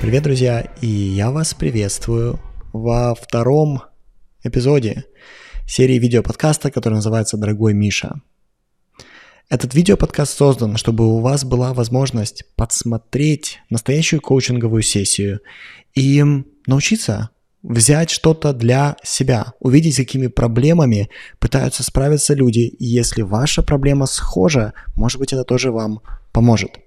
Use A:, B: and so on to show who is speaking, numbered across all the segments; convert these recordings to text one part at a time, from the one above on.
A: Привет, друзья, и я вас приветствую во втором эпизоде серии видеоподкаста, который называется «Дорогой Миша». Этот видеоподкаст создан, чтобы у вас была возможность подсмотреть настоящую коучинговую сессию и научиться взять что-то для себя, увидеть, с какими проблемами пытаются справиться люди. И если ваша проблема схожа, может быть, это тоже вам поможет.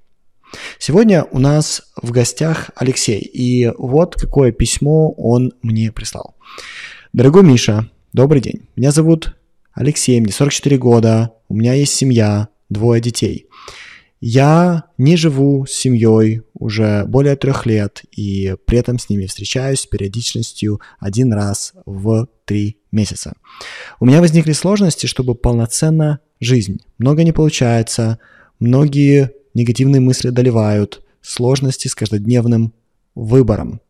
A: Сегодня у нас в гостях Алексей, и вот какое письмо он мне прислал. Дорогой Миша, добрый день. Меня зовут Алексей, мне 44 года, у меня есть семья, двое детей. Я не живу с семьей уже более трех лет и при этом с ними встречаюсь с периодичностью один раз в три месяца. У меня возникли сложности, чтобы полноценно жизнь. Много не получается, многие негативные мысли доливают, сложности с каждодневным выбором.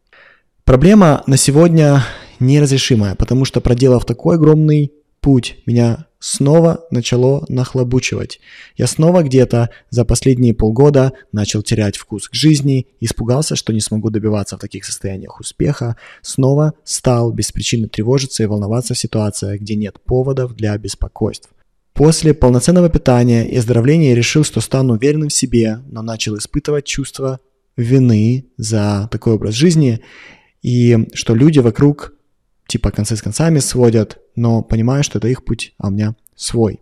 A: Проблема на сегодня неразрешимая, потому что проделав такой огромный путь, меня снова начало нахлобучивать. Я снова где-то за последние полгода начал терять вкус к жизни, испугался, что не смогу добиваться в таких состояниях успеха, снова стал беспричинно тревожиться и волноваться в ситуациях, где нет поводов для беспокойств. После полноценного питания и оздоровления решил, что стану уверенным в себе, но начал испытывать чувство вины за такой образ жизни и что люди вокруг типа концы с концами сводят, но понимаю, что это их путь, а у меня свой.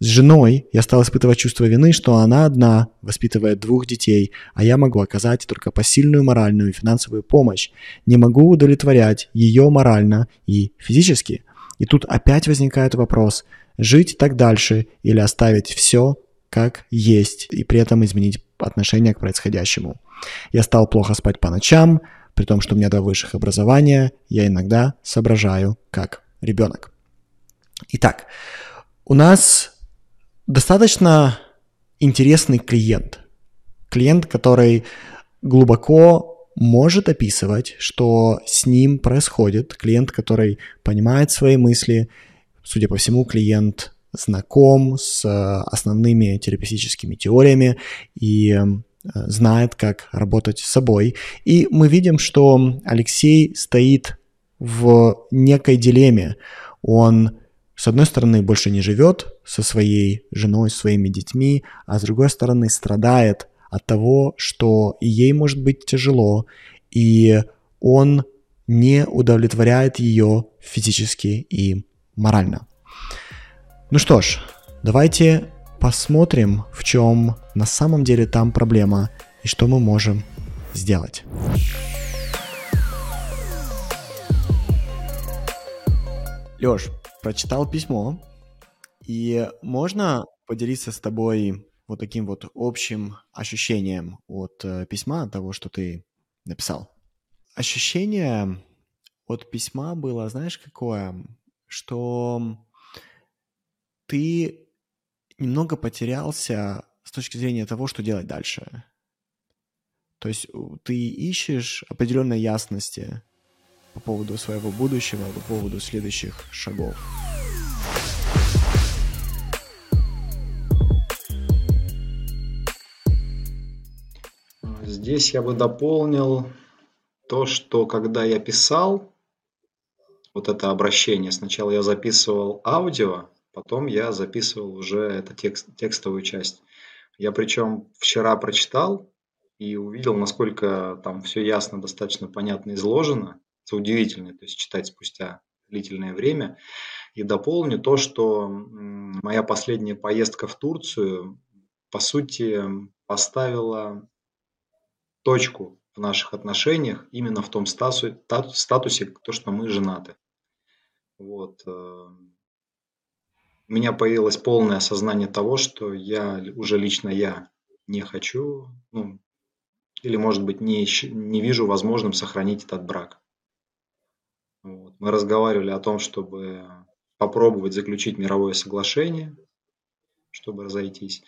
A: С женой я стал испытывать чувство вины, что она одна воспитывает двух детей, а я могу оказать только посильную моральную и финансовую помощь. Не могу удовлетворять ее морально и физически. И тут опять возникает вопрос, жить так дальше или оставить все как есть и при этом изменить отношение к происходящему. Я стал плохо спать по ночам, при том, что у меня два высших образования, я иногда соображаю как ребенок. Итак, у нас достаточно интересный клиент. Клиент, который глубоко может описывать, что с ним происходит. Клиент, который понимает свои мысли. Судя по всему, клиент знаком с основными терапевтическими теориями и Э, знает, как работать с собой. И мы видим, что Алексей стоит в некой дилемме. Он, с одной стороны, больше не живет со своей женой, своими детьми, а с другой стороны, страдает от того, что ей может быть тяжело, и он не удовлетворяет ее физически и морально. Ну что ж, давайте посмотрим, в чем на самом деле там проблема и что мы можем сделать. Лёш, прочитал письмо, и можно поделиться с тобой вот таким вот общим ощущением от э, письма, от того, что ты написал. Ощущение от письма было, знаешь, какое? Что ты немного потерялся с точки зрения того, что делать дальше. То есть ты ищешь определенной ясности по поводу своего будущего, по поводу следующих шагов.
B: Здесь я бы дополнил то, что когда я писал вот это обращение, сначала я записывал аудио, Потом я записывал уже эту текст, текстовую часть. Я причем вчера прочитал и увидел, насколько там все ясно, достаточно понятно изложено. Это удивительно, то есть читать спустя длительное время. И дополню то, что моя последняя поездка в Турцию, по сути, поставила точку в наших отношениях именно в том статусе, статусе то, что мы женаты. Вот. Э, у меня появилось полное осознание того, что я уже лично я не хочу, ну, или, может быть, не, не вижу возможным сохранить этот брак. Вот. Мы разговаривали о том, чтобы попробовать заключить мировое соглашение, чтобы разойтись.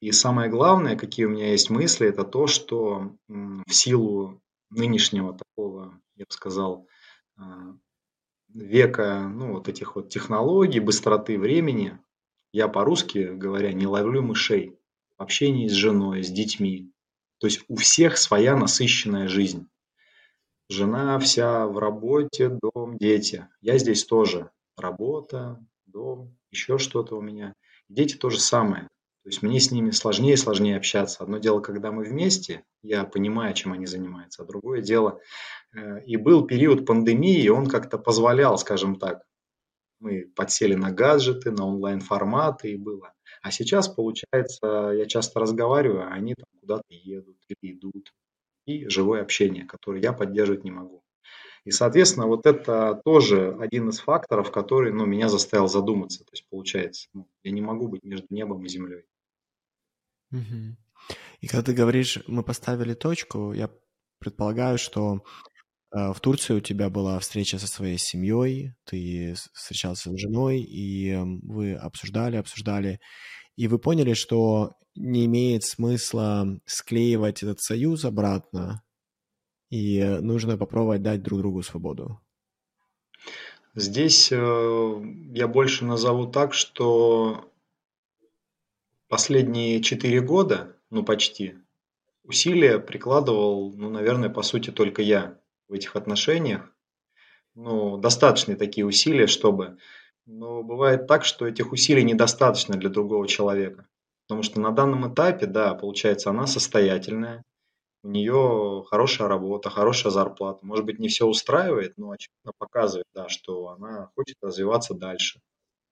B: И самое главное, какие у меня есть мысли, это то, что в силу нынешнего такого, я бы сказал, а, века ну, вот этих вот технологий, быстроты времени, я по-русски говоря не ловлю мышей в общении с женой, с детьми. То есть у всех своя насыщенная жизнь. Жена вся в работе, дом, дети. Я здесь тоже. Работа, дом, еще что-то у меня. Дети то же самое. То есть мне с ними сложнее и сложнее общаться. Одно дело, когда мы вместе, я понимаю, чем они занимаются, а другое дело, э, и был период пандемии, и он как-то позволял, скажем так, мы подсели на гаджеты, на онлайн-форматы, и было. А сейчас, получается, я часто разговариваю, а они там куда-то едут или идут. И живое общение, которое я поддерживать не могу. И, соответственно, вот это тоже один из факторов, который ну, меня заставил задуматься. То есть, получается, ну, я не могу быть между небом и землей.
A: Угу. И когда ты говоришь, мы поставили точку, я предполагаю, что э, в Турции у тебя была встреча со своей семьей, ты встречался с женой, и вы обсуждали, обсуждали, и вы поняли, что не имеет смысла склеивать этот союз обратно, и нужно попробовать дать друг другу свободу.
B: Здесь э, я больше назову так, что последние четыре года, ну почти, усилия прикладывал, ну, наверное, по сути только я в этих отношениях. Ну, достаточные такие усилия, чтобы... Но бывает так, что этих усилий недостаточно для другого человека. Потому что на данном этапе, да, получается, она состоятельная, у нее хорошая работа, хорошая зарплата. Может быть, не все устраивает, но очевидно показывает, да, что она хочет развиваться дальше.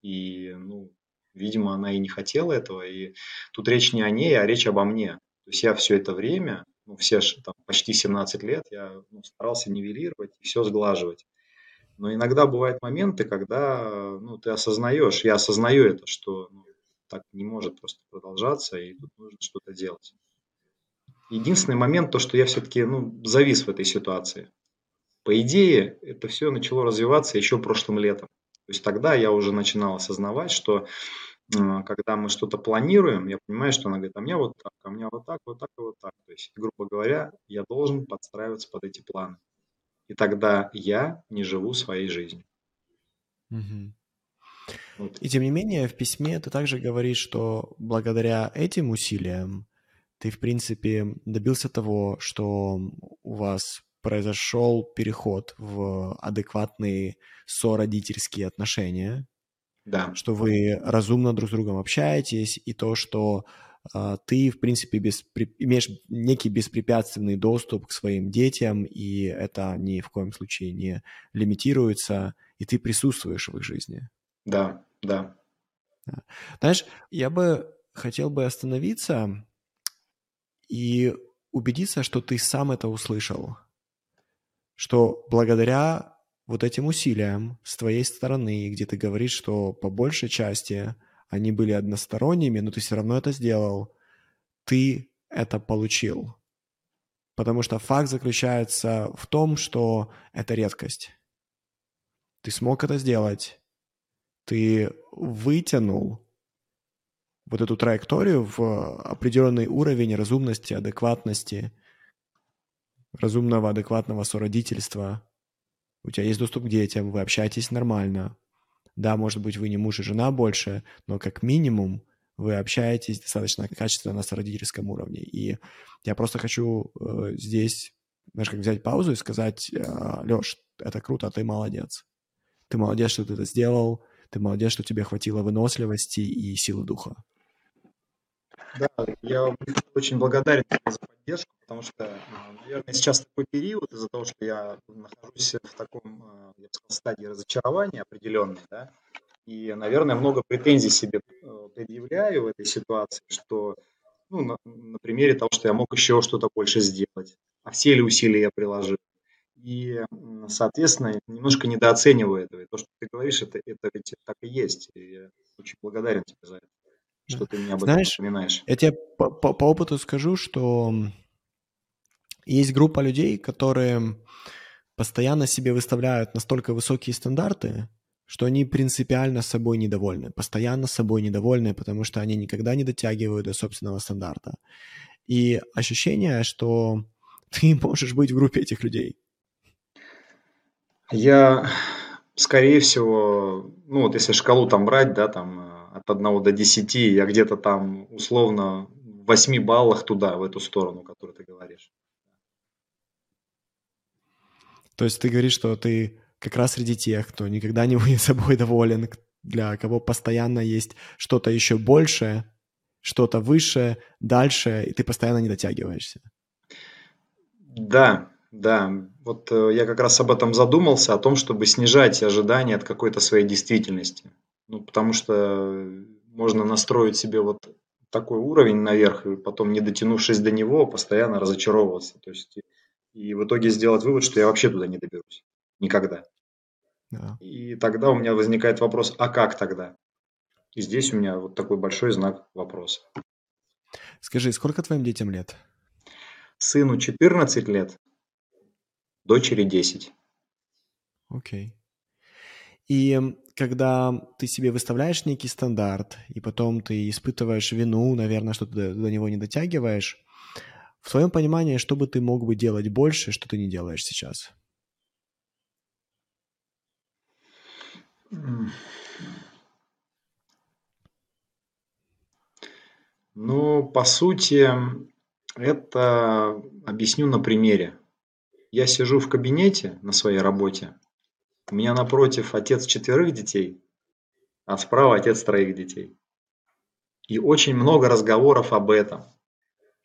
B: И, ну, Видимо, она и не хотела этого, и тут речь не о ней, а речь обо мне. То есть я все это время, ну, все там, почти 17 лет, я ну, старался нивелировать и все сглаживать. Но иногда бывают моменты, когда ну, ты осознаешь, я осознаю это, что ну, так не может просто продолжаться, и тут нужно что-то делать. Единственный момент, то, что я все-таки ну, завис в этой ситуации. По идее, это все начало развиваться еще прошлым летом. То есть тогда я уже начинал осознавать, что когда мы что-то планируем, я понимаю, что она говорит, а мне вот так, а мне вот так, вот так и вот так. То есть, грубо говоря, я должен подстраиваться под эти планы. И тогда я не живу своей жизнью.
A: Угу. Вот. И тем не менее, в письме ты также говоришь, что благодаря этим усилиям ты, в принципе, добился того, что у вас произошел переход в адекватные сородительские отношения,
B: да.
A: что вы разумно друг с другом общаетесь, и то, что э, ты, в принципе, без, имеешь некий беспрепятственный доступ к своим детям, и это ни в коем случае не лимитируется, и ты присутствуешь в их жизни.
B: Да, да.
A: Знаешь, я бы хотел бы остановиться и убедиться, что ты сам это услышал, что благодаря вот этим усилиям с твоей стороны, где ты говоришь, что по большей части они были односторонними, но ты все равно это сделал, ты это получил. Потому что факт заключается в том, что это редкость. Ты смог это сделать. Ты вытянул вот эту траекторию в определенный уровень разумности, адекватности, разумного, адекватного сородительства, у тебя есть доступ к детям, вы общаетесь нормально. Да, может быть, вы не муж и жена больше, но как минимум вы общаетесь достаточно качественно на сородительском уровне. И я просто хочу э, здесь, знаешь, как взять паузу и сказать, э, Леш, это круто, а ты молодец. Ты молодец, что ты это сделал, ты молодец, что тебе хватило выносливости и силы духа.
B: Да, я очень благодарен за поддержку, потому что, а, наверное, сейчас такой период из-за того, что я нахожусь в таком, а, я бы сказал, стадии разочарования определенной, да, и, наверное, много претензий себе э, предъявляю в этой ситуации, что, ну, на, на примере того, что я мог еще что-то больше сделать, а все ли усилия я приложил. И, соответственно, немножко недооцениваю этого. И то, что ты говоришь, это, это ведь так и есть. И я очень благодарен тебе за это что ты мне об
A: Знаешь, этом напоминаешь. Я тебе по, по, по опыту скажу, что есть группа людей, которые постоянно себе выставляют настолько высокие стандарты, что они принципиально собой недовольны, постоянно собой недовольны, потому что они никогда не дотягивают до собственного стандарта. И ощущение, что ты можешь быть в группе этих людей.
B: Я, скорее всего, ну вот если шкалу там брать, да, там от 1 до 10, я где-то там условно 8 баллах туда, в эту сторону, которую ты говоришь.
A: То есть ты говоришь, что ты как раз среди тех, кто никогда не будет собой доволен, для кого постоянно есть что-то еще большее, что-то выше, дальше, и ты постоянно не дотягиваешься.
B: Да, да. Вот э, я как раз об этом задумался, о том, чтобы снижать ожидания от какой-то своей действительности. Ну, потому что можно настроить себе вот такой уровень наверх, и потом, не дотянувшись до него, постоянно разочаровываться. То есть, и в итоге сделать вывод, что я вообще туда не доберусь. Никогда. Да. И тогда у меня возникает вопрос, а как тогда? И здесь у меня вот такой большой знак вопроса.
A: Скажи, сколько твоим детям лет?
B: Сыну 14 лет, дочери 10.
A: Окей. И когда ты себе выставляешь некий стандарт, и потом ты испытываешь вину, наверное, что ты до, него не дотягиваешь, в твоем понимании, что бы ты мог бы делать больше, что ты не делаешь сейчас?
B: Ну, по сути, это объясню на примере. Я сижу в кабинете на своей работе. У меня напротив отец четверых детей, а справа отец троих детей. И очень много разговоров об этом.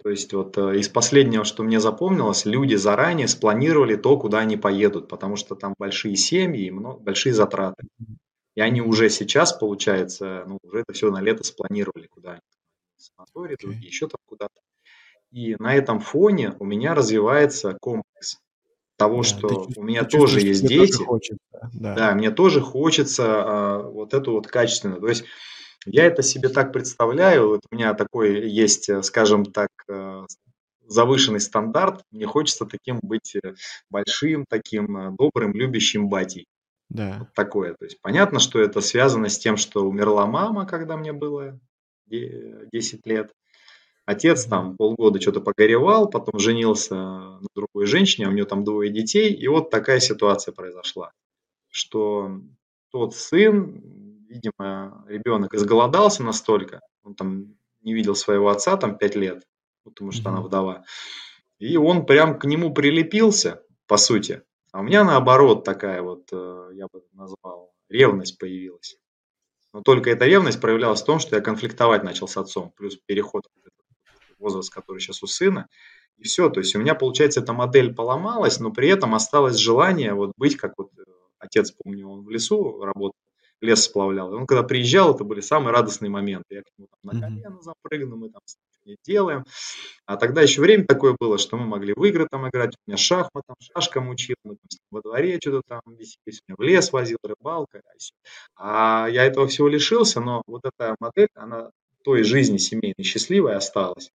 B: То есть вот э, из последнего, что мне запомнилось, люди заранее спланировали то, куда они поедут, потому что там большие семьи и много, большие затраты. И они уже сейчас, получается, ну, уже это все на лето спланировали, куда они санаторий, okay. еще там куда-то. И на этом фоне у меня развивается комплекс того, да, что ты, у меня тоже есть дети. Тоже хочется, да. да, мне тоже хочется а, вот эту вот качественную. То есть я это себе так представляю, вот у меня такой есть, скажем так, э, завышенный стандарт, мне хочется таким быть э, большим, таким э, добрым, любящим батей. Да. Вот такое. То есть понятно, что это связано с тем, что умерла мама, когда мне было 10 лет. Отец там полгода что-то погоревал, потом женился на другой женщине, а у нее там двое детей, и вот такая ситуация произошла, что тот сын, видимо, ребенок изголодался настолько, он там не видел своего отца там пять лет, потому что она вдова, и он прям к нему прилепился, по сути. А у меня наоборот такая вот, э, я бы назвал, ревность появилась. Но только эта ревность проявлялась в том, что я конфликтовать начал с отцом, плюс переход возраст, который сейчас у сына. И все, то есть у меня, получается, эта модель поломалась, но при этом осталось желание вот быть, как вот э, отец, помню, он в лесу работал, лес сплавлял. И он когда приезжал, это были самые радостные моменты. Я к нему там на колено запрыгну, мы там не делаем. А тогда еще время такое было, что мы могли в игры там играть. У меня шахмат, там шашкам учил, мы там во дворе что-то там веселись, меня в лес возил, рыбалка. А я этого всего лишился, но вот эта модель, она той жизни семейной счастливой осталась.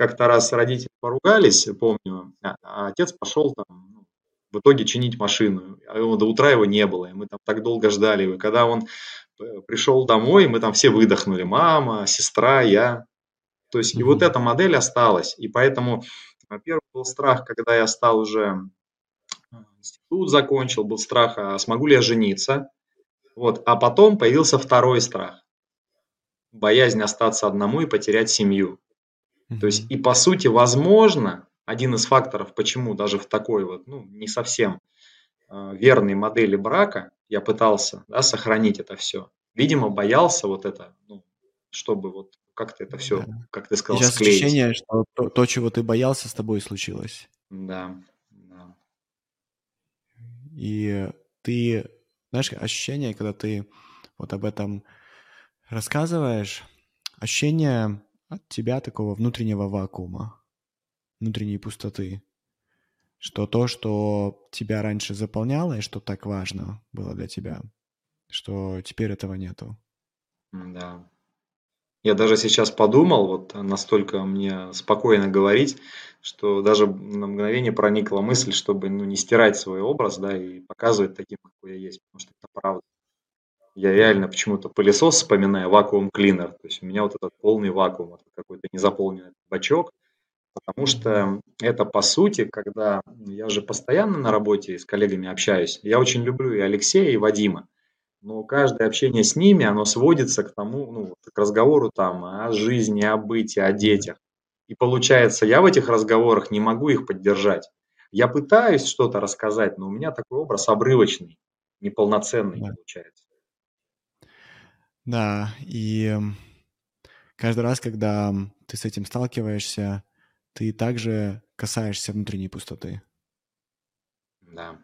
B: Как-то раз родители поругались, помню, а, а отец пошел там ну, в итоге чинить машину. А до утра его не было, и мы там так долго ждали его. Когда он э, пришел домой, мы там все выдохнули. Мама, сестра, я. То есть и вот эта модель осталась. И поэтому, во-первых, был страх, когда я стал уже э, институт закончил, был страх, а смогу ли я жениться. Вот. А потом появился второй страх. Боязнь остаться одному и потерять семью. То есть и по сути, возможно, один из факторов, почему даже в такой вот, ну, не совсем э, верной модели брака я пытался да, сохранить это все. Видимо, боялся вот это, ну, чтобы вот как-то это все, да. как ты сказал,
A: Сейчас склеить. ощущение, что то, то, чего ты боялся, с тобой случилось.
B: Да, да.
A: И ты, знаешь, ощущение, когда ты вот об этом рассказываешь, ощущение от тебя такого внутреннего вакуума, внутренней пустоты, что то, что тебя раньше заполняло и что так важно было для тебя, что теперь этого нету.
B: Да, я даже сейчас подумал, вот настолько мне спокойно говорить, что даже на мгновение проникла мысль, чтобы ну, не стирать свой образ, да, и показывать таким, какой я есть, потому что это правда. Я реально почему-то пылесос вспоминаю, вакуум клинер, то есть у меня вот этот полный вакуум, какой-то незаполненный бачок, потому что это по сути, когда ну, я же постоянно на работе с коллегами общаюсь, я очень люблю и Алексея, и Вадима, но каждое общение с ними, оно сводится к тому, ну, к разговору там о жизни, о бытии, о детях. И получается, я в этих разговорах не могу их поддержать. Я пытаюсь что-то рассказать, но у меня такой образ обрывочный, неполноценный
A: Да.
B: получается.
A: Да, и каждый раз, когда ты с этим сталкиваешься, ты также касаешься внутренней пустоты.
B: Да.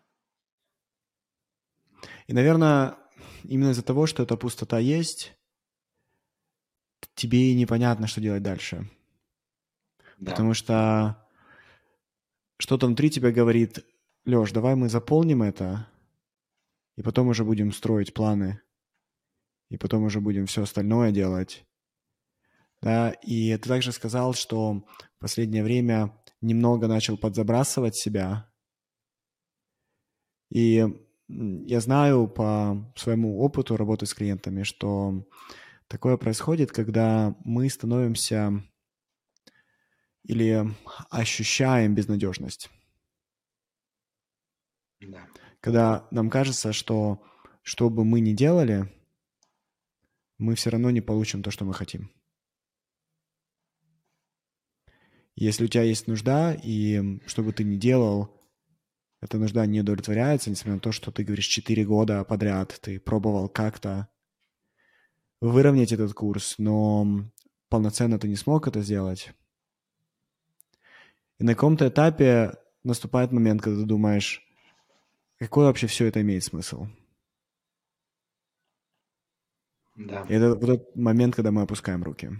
A: И, наверное, именно из-за того, что эта пустота есть, тебе и непонятно, что делать дальше.
B: Да.
A: Потому что что-то внутри тебя говорит, Леш, давай мы заполним это, и потом уже будем строить планы, и потом уже будем все остальное делать. Да, и ты также сказал, что в последнее время немного начал подзабрасывать себя. И я знаю по своему опыту работы с клиентами, что такое происходит, когда мы становимся или ощущаем безнадежность.
B: Да.
A: Когда нам кажется, что что бы мы ни делали, мы все равно не получим то, что мы хотим. Если у тебя есть нужда, и что бы ты ни делал, эта нужда не удовлетворяется, несмотря на то, что ты говоришь 4 года подряд, ты пробовал как-то выровнять этот курс, но полноценно ты не смог это сделать. И на каком-то этапе наступает момент, когда ты думаешь, какой вообще все это имеет смысл?
B: Да.
A: И это вот этот момент, когда мы опускаем руки.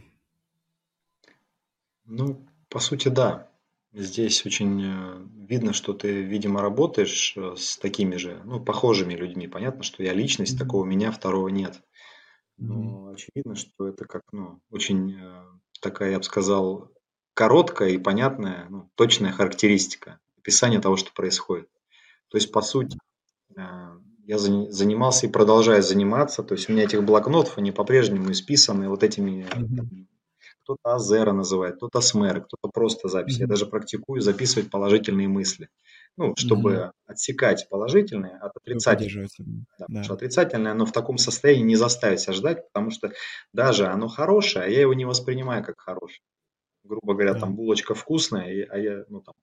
B: Ну, по сути, да. Здесь очень э, видно, что ты, видимо, работаешь э, с такими же, ну, похожими людьми. Понятно, что я личность, такого меня второго нет. Но очевидно, что это как, ну, очень э, такая, я бы сказал, короткая и понятная, ну, точная характеристика, описание того, что происходит. То есть, по сути, я зани- занимался и продолжаю заниматься, то есть у меня этих блокнотов, они по-прежнему исписаны вот этими, там, кто-то Азера называет, кто-то Смер, кто-то просто запись. Я даже практикую записывать положительные мысли, ну, чтобы отсекать положительные от отрицательных. Да,
A: Да.
B: потому что отрицательное, оно в таком состоянии не заставит себя ждать, потому что даже оно хорошее, а я его не воспринимаю как хорошее. Грубо говоря,
A: Да.
B: там булочка вкусная, а я, ну, там,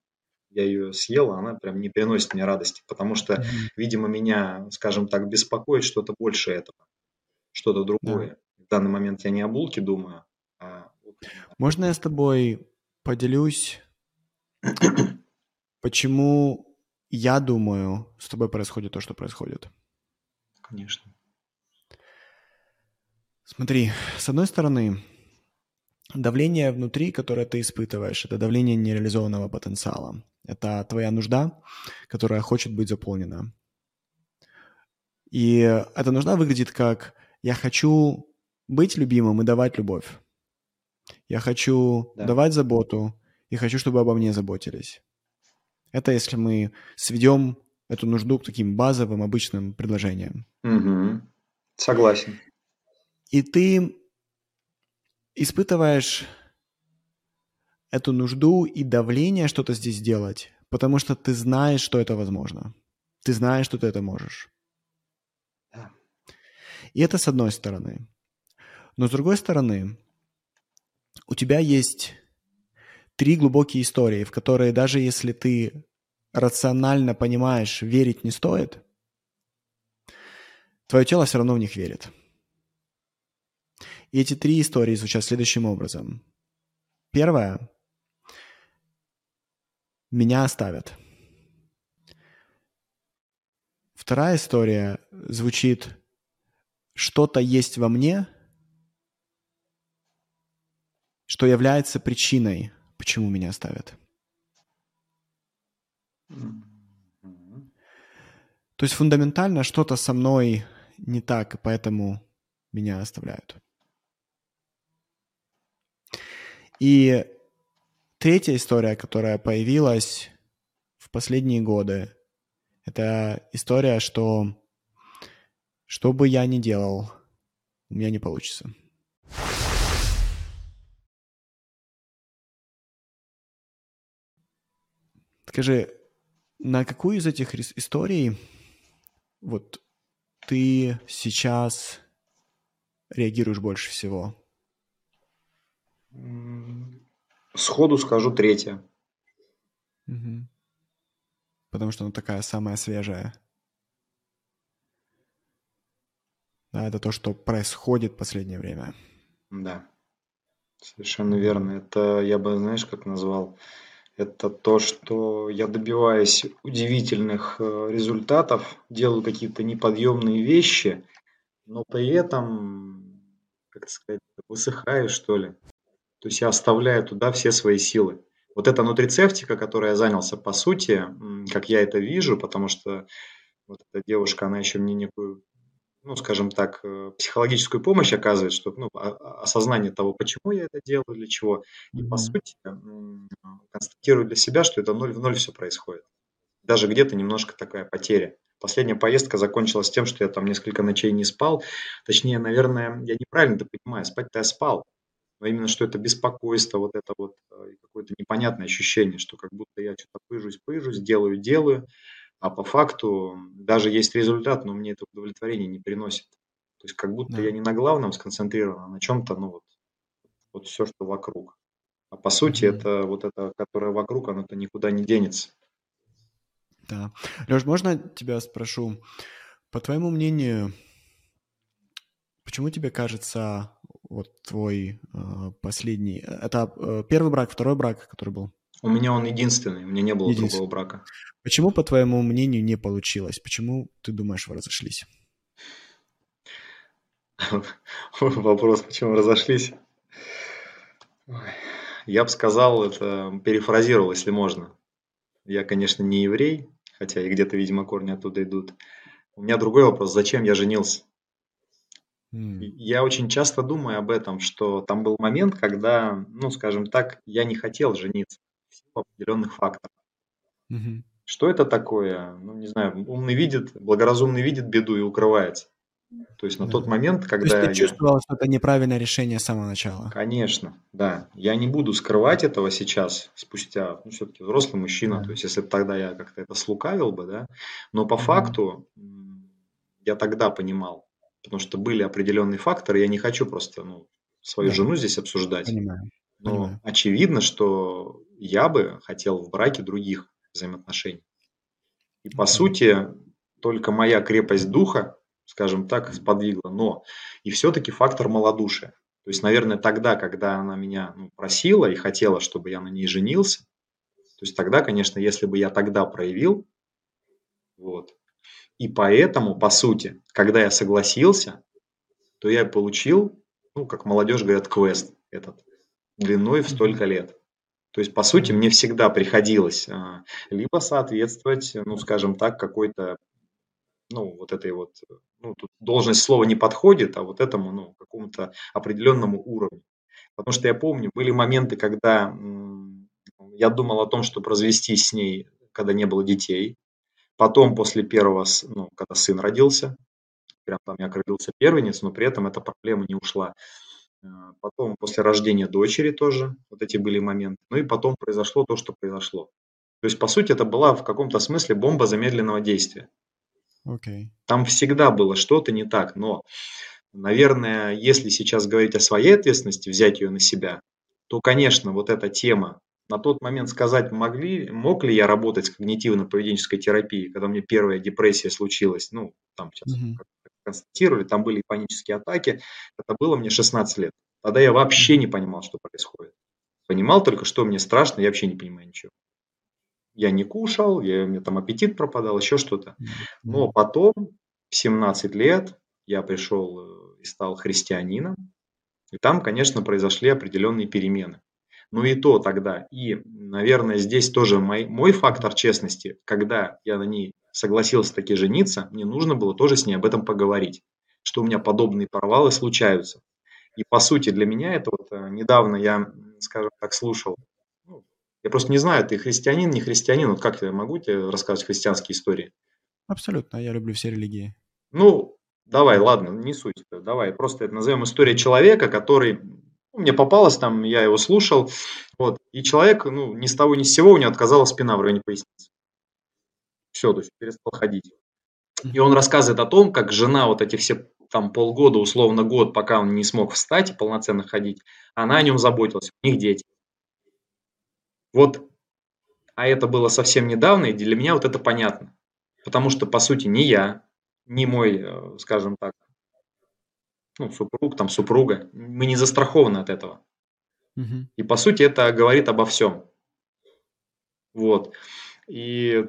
B: я ее съел, а она прям не приносит мне радости, потому что,
A: Мгм.
B: видимо, меня, скажем так, беспокоит что-то больше этого, что-то
A: Да.
B: другое. В данный момент я не о булке думаю, а
A: Можно я с тобой поделюсь, почему я думаю, с тобой происходит то, что происходит?
B: Конечно.
A: Смотри, с одной стороны, давление внутри, которое ты испытываешь, это давление нереализованного потенциала. Это твоя нужда, которая хочет быть заполнена. И эта нужда выглядит как «я хочу быть любимым и давать любовь». Я хочу
B: Да.
A: давать заботу и хочу, чтобы обо мне заботились. Это если мы сведем эту нужду к таким базовым, обычным предложениям.
B: Мгм. Согласен.
A: И ты испытываешь эту нужду и давление что-то здесь делать, потому что ты знаешь, что это возможно. Ты знаешь, что ты это можешь.
B: Да.
A: И это с одной стороны. Но с другой стороны, у тебя есть три глубокие истории, в которые даже если ты рационально понимаешь, верить не стоит, твое тело все равно в них верит. И эти три истории звучат следующим образом. Первая. Меня оставят. Вторая история звучит что-то есть во мне, что является причиной, почему меня оставят. То есть фундаментально что-то со мной не так, и поэтому меня оставляют. И третья история, которая появилась в последние годы, это история, что что бы я ни делал, у меня не получится. Скажи, на какую из этих историй вот ты сейчас реагируешь больше всего?
B: Сходу скажу третья.
A: Угу. Потому что она такая самая свежая. Да, это то, что происходит в последнее время.
B: Да, совершенно верно. Это я бы, знаешь, как назвал? Это то, что я добиваюсь удивительных э, результатов, делаю какие-то неподъемные вещи, но при этом, как сказать, высыхаю, что ли. То есть я оставляю туда все свои силы. Вот эта нутрицептика, которой я занялся, по сути, как я это вижу, потому что вот эта девушка, она еще мне некую ну, скажем так, э, психологическую помощь оказывает, чтобы ну, осознание того, почему я это делаю, для чего. И по сути констатирую для себя, что это ноль в ноль все происходит. Даже где-то немножко такая потеря. Последняя поездка закончилась тем, что я там несколько ночей не спал. Точнее, наверное, я неправильно это понимаю. Спать-то я спал. Но именно что это беспокойство, вот это вот э, какое-то непонятное ощущение, что как будто я что-то пыжусь, пыжусь, делаю, делаю а по факту даже есть результат, но мне это удовлетворение не приносит. То есть как будто да. я не на главном сконцентрирован, а на чем-то, ну вот, вот все, что вокруг. А по сути, mm-hmm. это вот это, которое вокруг, оно-то никуда не денется.
A: Да. Леш, можно тебя спрошу? По твоему мнению, почему тебе кажется вот твой э, последний... Это э, первый брак, второй брак, который был?
B: У меня он единственный, у меня не было другого брака.
A: Почему, по твоему мнению, не получилось? Почему ты думаешь, вы разошлись?
B: Вопрос, почему разошлись? Я бы сказал, это перефразировал, если можно. Я, конечно, не еврей, хотя и где-то, видимо, корни оттуда идут. У меня другой вопрос, зачем я женился? Я очень часто думаю об этом, что там был момент, когда, ну, скажем так, я не хотел жениться определенных факторов. Угу. Что это такое? Ну, не знаю, умный видит, благоразумный видит беду и укрывается. То есть на да. тот момент, когда... То
A: есть ты чувствовал, я... что это неправильное решение с самого начала?
B: Конечно, да. Я не буду скрывать этого сейчас, спустя, ну, все-таки взрослый мужчина, да. то есть если бы тогда я как-то это слукавил бы, да, но по mm факту я тогда понимал, потому что были определенные факторы, я не хочу просто, ну, свою да. жену здесь обсуждать. Понимаю. Но Понимаю. очевидно, что я бы хотел в браке других взаимоотношений. И по сути, только моя крепость духа, скажем так, сподвигла. Но и все-таки фактор малодушия. То есть, наверное, тогда, когда она меня ну, просила и хотела, чтобы я на ней женился, то есть тогда, конечно, если бы я тогда проявил, вот, и поэтому, по сути, когда я согласился, то я получил, ну, как молодежь говорят, квест этот длиной в столько лет. То есть, по сути, мне всегда приходилось а, либо соответствовать, ну, скажем так, какой-то, ну, вот этой вот, ну, тут должность слова не подходит, а вот этому, ну, какому-то определенному уровню. Потому что я помню, были моменты, когда я думал о том, чтобы развестись с ней, когда не было детей. Потом, после первого, ну, когда сын родился, прям там я родился первенец, но при этом эта проблема не ушла. А, потом после рождения дочери тоже вот эти были моменты. Ну и потом произошло то, что произошло. То есть, по сути, это была в каком-то смысле бомба замедленного действия. Okay. Там всегда было что-то не так, но, наверное, если сейчас говорить о своей ответственности, взять ее на себя, то, конечно, вот эта тема, на тот момент сказать могли, мог ли я работать с когнитивно-поведенческой терапией, когда у меня первая депрессия случилась, ну, там сейчас mm-hmm констатировали, там были панические атаки. Это было мне 16 лет. Тогда я вообще не понимал, что происходит. Понимал только, что мне страшно, я вообще не понимаю ничего. Я не кушал, я, у меня там аппетит пропадал, еще что-то. Но потом, в 17 лет, я пришел э, и стал христианином. И там, конечно, произошли определенные перемены. Но и то тогда. И, наверное, здесь тоже мой, мой фактор честности, когда я на ней согласился таки жениться, мне нужно было тоже с ней об этом поговорить, что у меня подобные провалы случаются. И по сути для меня это вот э, недавно я, скажем так, слушал, ну, я просто не знаю, ты христианин, не христианин, вот как я могу тебе рассказывать христианские истории?
A: Абсолютно, я люблю все религии.
B: Ну, давай, ладно, не суть, давай, просто это назовем история человека, который ну, мне попалось там, я его слушал, вот, и человек, ну, ни с того ни с сего у него отказала спина в районе поясницы все, то есть перестал ходить. И он рассказывает о том, как жена вот эти все там полгода, условно год, пока он не смог встать и полноценно ходить, она о нем заботилась, у них дети. Вот, а это было совсем недавно, и для меня вот это понятно. Потому что, по сути, ни я, ни мой, э, скажем так, ну, супруг, там, супруга, мы не застрахованы от этого. Угу. И, по сути, это говорит обо всем. Вот. И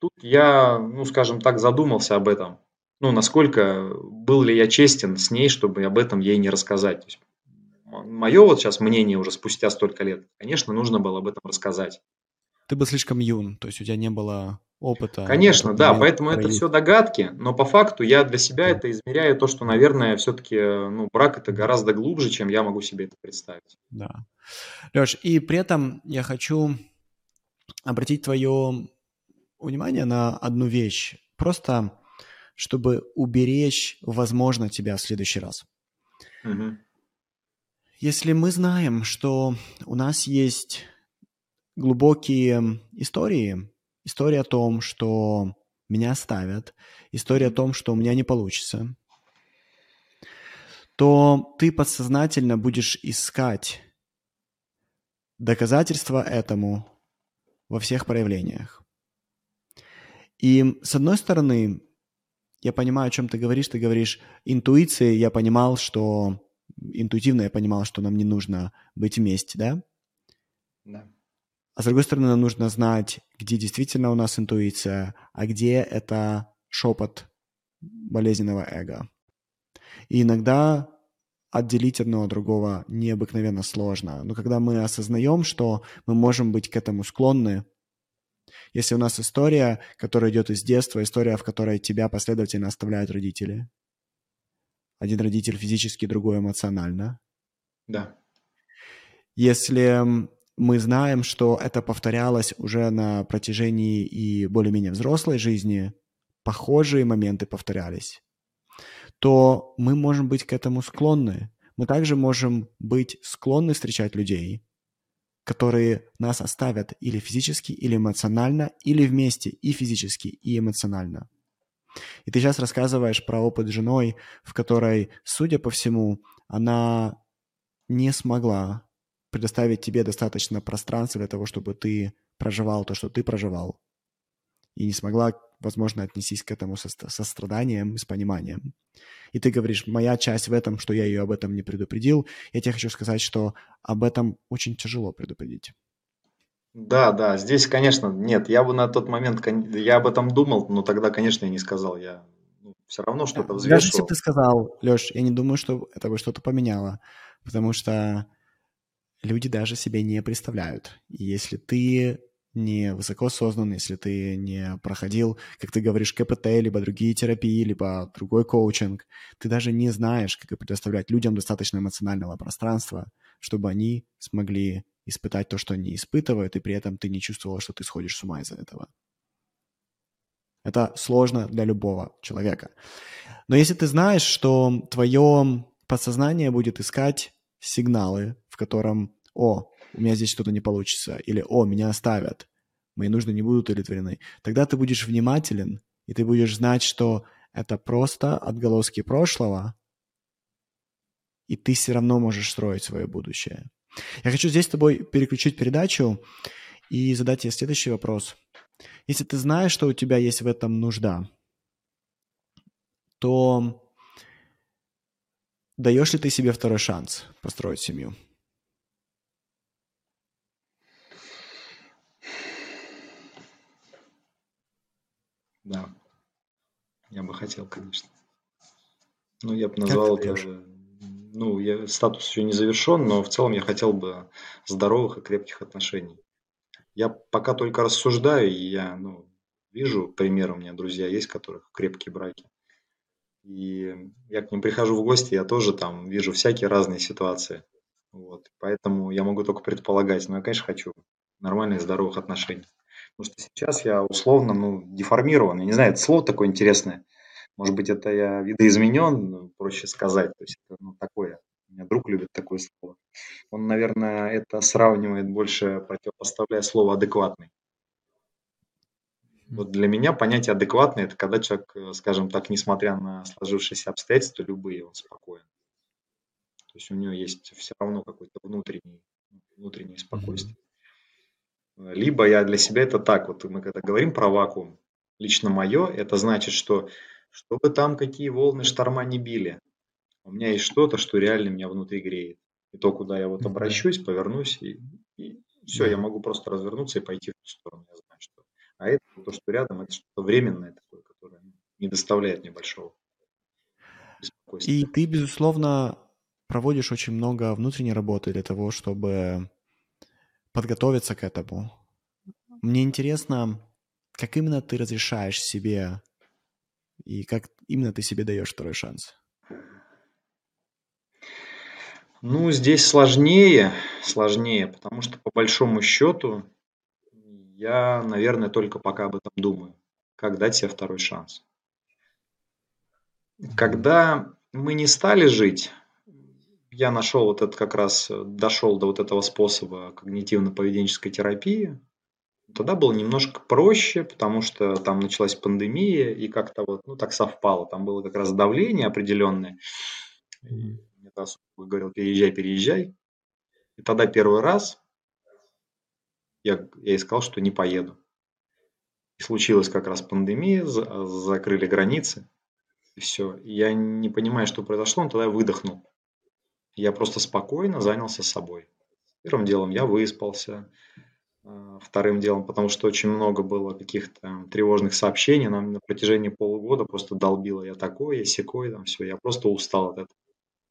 B: тут я, ну, скажем так, задумался об этом. Ну, насколько был ли я честен с ней, чтобы об этом ей не рассказать. То есть, мое вот сейчас мнение уже спустя столько лет, конечно, нужно было об этом рассказать.
A: Ты был слишком юн, то есть у тебя не было опыта.
B: Конечно, да, поэтому это все догадки, но по факту я для себя это измеряю то, что, наверное, все-таки ну, брак это гораздо глубже, чем я могу себе это представить.
A: Да. Леш, и при этом я хочу обратить твое внимание на одну вещь, просто чтобы уберечь, возможно, тебя в следующий раз. Угу. Если мы знаем, что у нас есть глубокие истории, история о том, что меня оставят, история о том, что у меня не получится, то ты подсознательно будешь искать доказательства этому во всех проявлениях. И с одной стороны, я понимаю, о чем ты говоришь. Ты говоришь интуицией, я понимал, что интуитивно я понимал, что нам не нужно быть вместе, да? Да. А с другой стороны, нам нужно знать, где действительно у нас интуиция, а где это шепот болезненного эго. И иногда отделить одно от другого необыкновенно сложно. Но когда мы осознаем, что мы можем быть к этому склонны, если у нас история, которая идет из детства, история, в которой тебя последовательно оставляют родители, один родитель физически, другой эмоционально.
B: Да.
A: Если мы знаем, что это повторялось уже на протяжении и более-менее взрослой жизни, похожие моменты повторялись, то мы можем быть к этому склонны. Мы также можем быть склонны встречать людей, которые нас оставят или физически, или эмоционально, или вместе и физически, и эмоционально. И ты сейчас рассказываешь про опыт женой, в которой, судя по всему, она не смогла предоставить тебе достаточно пространства для того, чтобы ты проживал то, что ты проживал, и не смогла, возможно, отнестись к этому со, со страданием и с пониманием. И ты говоришь, моя часть в этом, что я ее об этом не предупредил. Я тебе хочу сказать, что об этом очень тяжело предупредить.
B: Да, да, здесь, конечно, нет, я бы на тот момент, я об этом думал, но тогда, конечно, я не сказал, я ну, все равно что-то взвешивал.
A: Даже если бы ты сказал, Леш, я не думаю, что это бы что-то поменяло, потому что люди даже себе не представляют. И если ты не высокоосознанный, если ты не проходил, как ты говоришь, КПТ, либо другие терапии, либо другой коучинг, ты даже не знаешь, как предоставлять людям достаточно эмоционального пространства, чтобы они смогли испытать то, что они испытывают, и при этом ты не чувствовал, что ты сходишь с ума из-за этого. Это сложно для любого человека. Но если ты знаешь, что твое подсознание будет искать сигналы, в котором, о, у меня здесь что-то не получится, или «О, меня оставят, мои нужды не будут удовлетворены», тогда ты будешь внимателен, и ты будешь знать, что это просто отголоски прошлого, и ты все равно можешь строить свое будущее. Я хочу здесь с тобой переключить передачу и задать тебе следующий вопрос. Если ты знаешь, что у тебя есть в этом нужда, то даешь ли ты себе второй шанс построить семью?
B: Да. Я бы хотел, конечно. Ну, я бы назвал это... Ну, я, статус еще не завершен, но в целом я хотел бы здоровых и крепких отношений. Я пока только рассуждаю, и я ну, вижу примеры у меня друзья есть, которых крепкие браки. И я к ним прихожу в гости, я тоже там вижу всякие разные ситуации. Вот. Поэтому я могу только предполагать. Но я, конечно, хочу нормальных, здоровых отношений. Потому что сейчас я условно, ну, деформирован. Я не знаю, это слово такое интересное. Может быть, это я видоизменен, проще сказать. То есть это ну, такое. У меня друг любит такое слово. Он, наверное, это сравнивает больше, противопоставляя слово адекватный. Вот для меня понятие адекватный – это когда человек, э, скажем так, несмотря на сложившиеся обстоятельства, любые, он спокоен. То есть у него есть все равно какое-то внутреннее, внутреннее спокойствие. Либо я для себя это так, вот мы когда говорим про вакуум, лично мое, это значит, что чтобы там какие волны шторма не били, у меня есть что-то, что реально меня внутри греет. И то, куда я вот обращусь, повернусь, и, и все, я могу просто развернуться и пойти в ту сторону. Я. А это то, что рядом, это что-то временное такое, которое не доставляет мне большого
A: беспокойства. И ты, безусловно, проводишь очень много внутренней работы для того, чтобы подготовиться к этому. Мне интересно, как именно ты разрешаешь себе и как именно ты себе даешь второй шанс?
B: Ну, здесь сложнее, сложнее, потому что по большому счету я, наверное, только пока об этом думаю, как дать себе второй шанс. Когда мы не стали жить, я нашел вот этот как раз, дошел до вот этого способа когнитивно-поведенческой терапии, тогда было немножко проще, потому что там началась пандемия, и как-то вот, ну, так совпало. Там было как раз давление определенное раз говорил, переезжай, переезжай. И тогда первый раз я, я искал, что не поеду. И случилась как раз пандемия, закрыли границы, и все. Я не понимаю, что произошло, но тогда выдохнул. Я просто спокойно занялся собой. Первым делом я выспался, а, вторым делом, потому что очень много было каких-то тревожных сообщений, нам на протяжении полугода просто долбило я такой, я секой, там все, я просто устал от этого.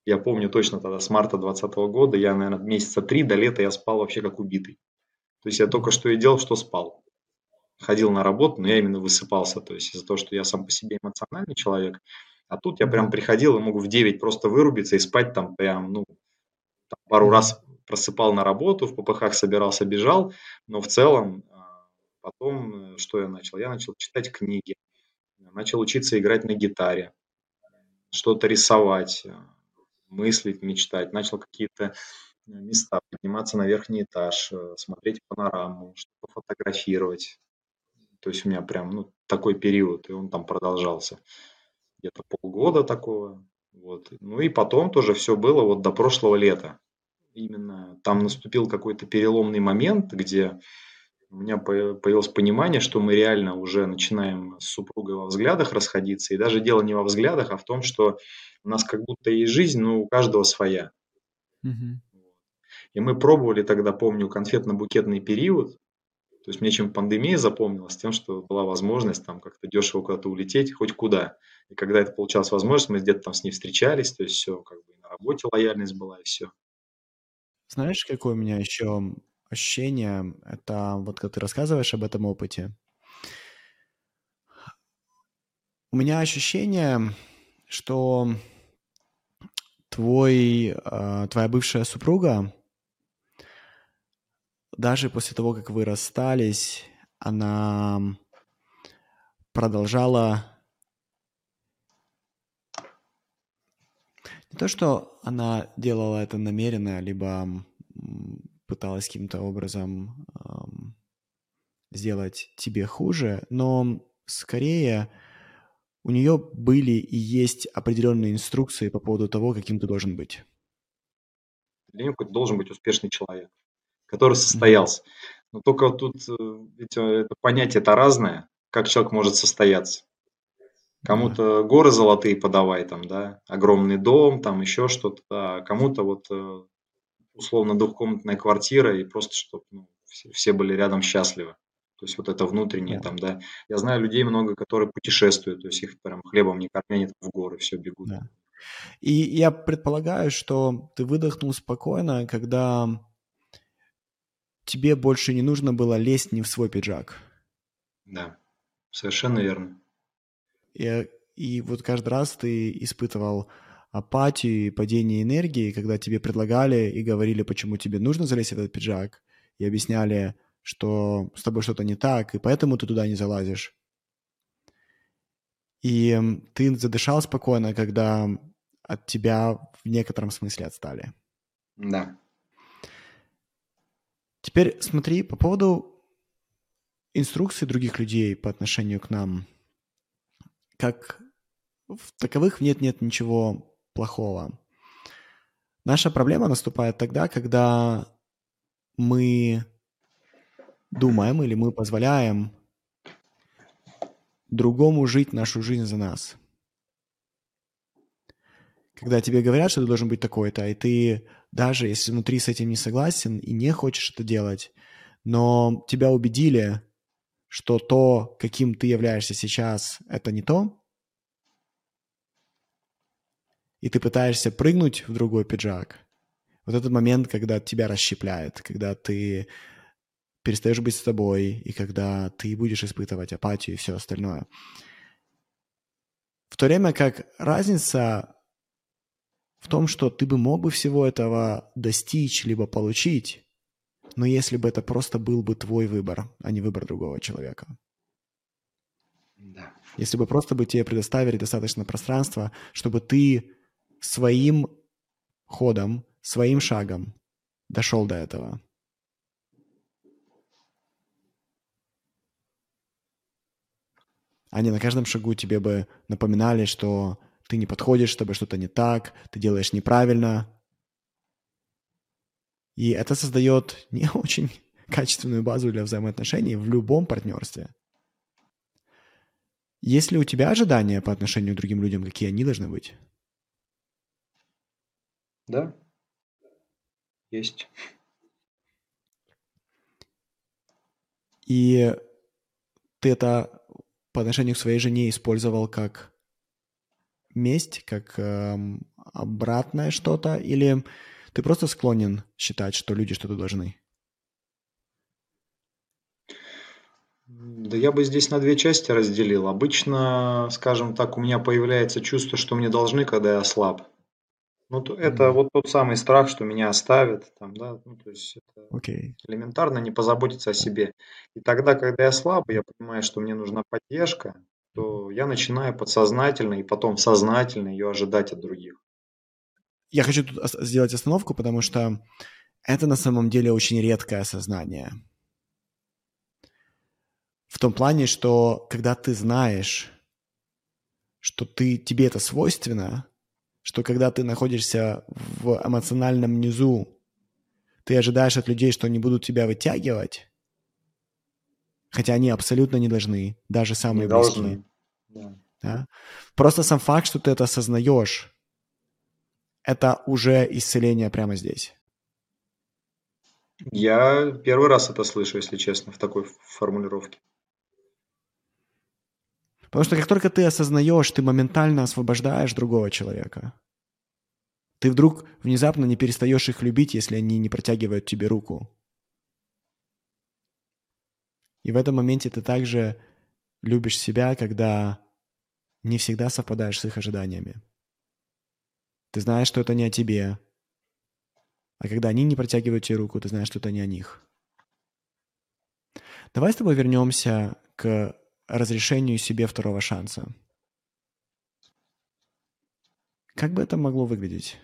B: Я помню точно тогда, с марта 2020 года, я, наверное, месяца три до лета я спал вообще как убитый. То есть я только что и делал, что спал. Ходил на работу, но я именно высыпался. То есть из-за того, что я сам по себе эмоциональный человек. А тут я прям приходил и мог в 9 просто вырубиться и спать там прям, ну, там пару раз просыпал на работу, в ППХ собирался, бежал. Но в целом а, потом э, что я начал? Я начал читать книги, начал учиться играть на гитаре, что-то рисовать, мыслить, мечтать, начал какие-то э, места, подниматься на верхний этаж, э, смотреть панораму, что-то фотографировать. То есть у меня прям ну, такой период, и он там продолжался где-то полгода такого. Вот. Ну и потом тоже все было вот до прошлого лета. Именно там наступил какой-то переломный момент, где у меня появилось понимание, что мы реально уже начинаем с супругой во взглядах расходиться. И даже дело не во взглядах, а в том, что у нас как будто есть жизнь, но у каждого своя. И мы пробовали тогда, помню, конфетно-букетный период. То есть мне чем пандемия запомнилась, тем, что была возможность там как-то дешево куда-то улететь, хоть куда. И когда это получалась возможность, мы где-то там с ней встречались, то есть все, как бы на работе лояльность была и все.
A: Знаешь, какое у меня еще ощущение, это вот когда ты рассказываешь об этом опыте, у меня ощущение, что твой, э, твоя бывшая супруга, даже после того, как вы расстались, она продолжала не то, что она делала это намеренно, либо пыталась каким-то образом эм, сделать тебе хуже, но скорее у нее были и есть определенные инструкции по поводу того, каким ты должен быть.
B: Для нее должен быть успешный человек, который состоялся. Но только тут э, это понятие это разное, как человек может состояться. Кому-то горы золотые подавай, там, да, огромный дом, там еще что-то, а кому-то вот э, условно двухкомнатная квартира и просто чтобы ну, все, все были рядом счастливы. То есть вот это внутреннее да. там, да. Я знаю людей много, которые путешествуют, то есть их прям хлебом не кормят, в горы все бегут. Да.
A: И я предполагаю, что ты выдохнул спокойно, когда тебе больше не нужно было лезть не в свой пиджак.
B: Да, совершенно верно.
A: И, и вот каждый раз ты испытывал апатию и падение энергии, когда тебе предлагали и говорили, почему тебе нужно залезть в этот пиджак, и объясняли, что с тобой что-то не так, и поэтому ты туда не залазишь. И ты задышал спокойно, когда от тебя в некотором смысле отстали.
B: Да.
A: Теперь смотри, по поводу инструкций других людей по отношению к нам. Как в таковых нет-нет ничего плохого. Наша проблема наступает тогда, когда мы думаем или мы позволяем другому жить нашу жизнь за нас. Когда тебе говорят, что ты должен быть такой-то, и ты даже если внутри с этим не согласен и не хочешь это делать, но тебя убедили, что то, каким ты являешься сейчас, это не то, и ты пытаешься прыгнуть в другой пиджак, вот этот момент, когда тебя расщепляет, когда ты перестаешь быть с тобой, и когда ты будешь испытывать апатию и все остальное. В то время как разница в том, что ты бы мог бы всего этого достичь, либо получить, но если бы это просто был бы твой выбор, а не выбор другого человека. Да. Если бы просто бы тебе предоставили достаточно пространства, чтобы ты своим ходом, своим шагом дошел до этого. Они на каждом шагу тебе бы напоминали, что ты не подходишь, с тобой что-то не так, ты делаешь неправильно. И это создает не очень качественную базу для взаимоотношений в любом партнерстве. Есть ли у тебя ожидания по отношению к другим людям, какие они должны быть?
B: Да, есть.
A: И ты это по отношению к своей жене использовал как месть, как эм, обратное что-то, или ты просто склонен считать, что люди что-то должны?
B: Да я бы здесь на две части разделил. Обычно, скажем так, у меня появляется чувство, что мне должны, когда я слаб. Ну, это вот тот самый страх, что меня оставят, там, да, ну, то есть это
A: okay.
B: элементарно не позаботиться о себе. И тогда, когда я слабый, я понимаю, что мне нужна поддержка, то я начинаю подсознательно и потом сознательно ее ожидать от других.
A: Я хочу тут сделать остановку, потому что это на самом деле очень редкое осознание. В том плане, что когда ты знаешь, что ты, тебе это свойственно, что когда ты находишься в эмоциональном низу, ты ожидаешь от людей, что они будут тебя вытягивать, хотя они абсолютно не должны, даже самые не близкие. Да. Да? Просто сам факт, что ты это осознаешь, это уже исцеление прямо здесь.
B: Я первый раз это слышу, если честно, в такой формулировке.
A: Потому что как только ты осознаешь, ты моментально освобождаешь другого человека. Ты вдруг внезапно не перестаешь их любить, если они не протягивают тебе руку. И в этом моменте ты также любишь себя, когда не всегда совпадаешь с их ожиданиями. Ты знаешь, что это не о тебе. А когда они не протягивают тебе руку, ты знаешь, что это не о них. Давай с тобой вернемся к разрешению себе второго шанса. Как бы это могло выглядеть?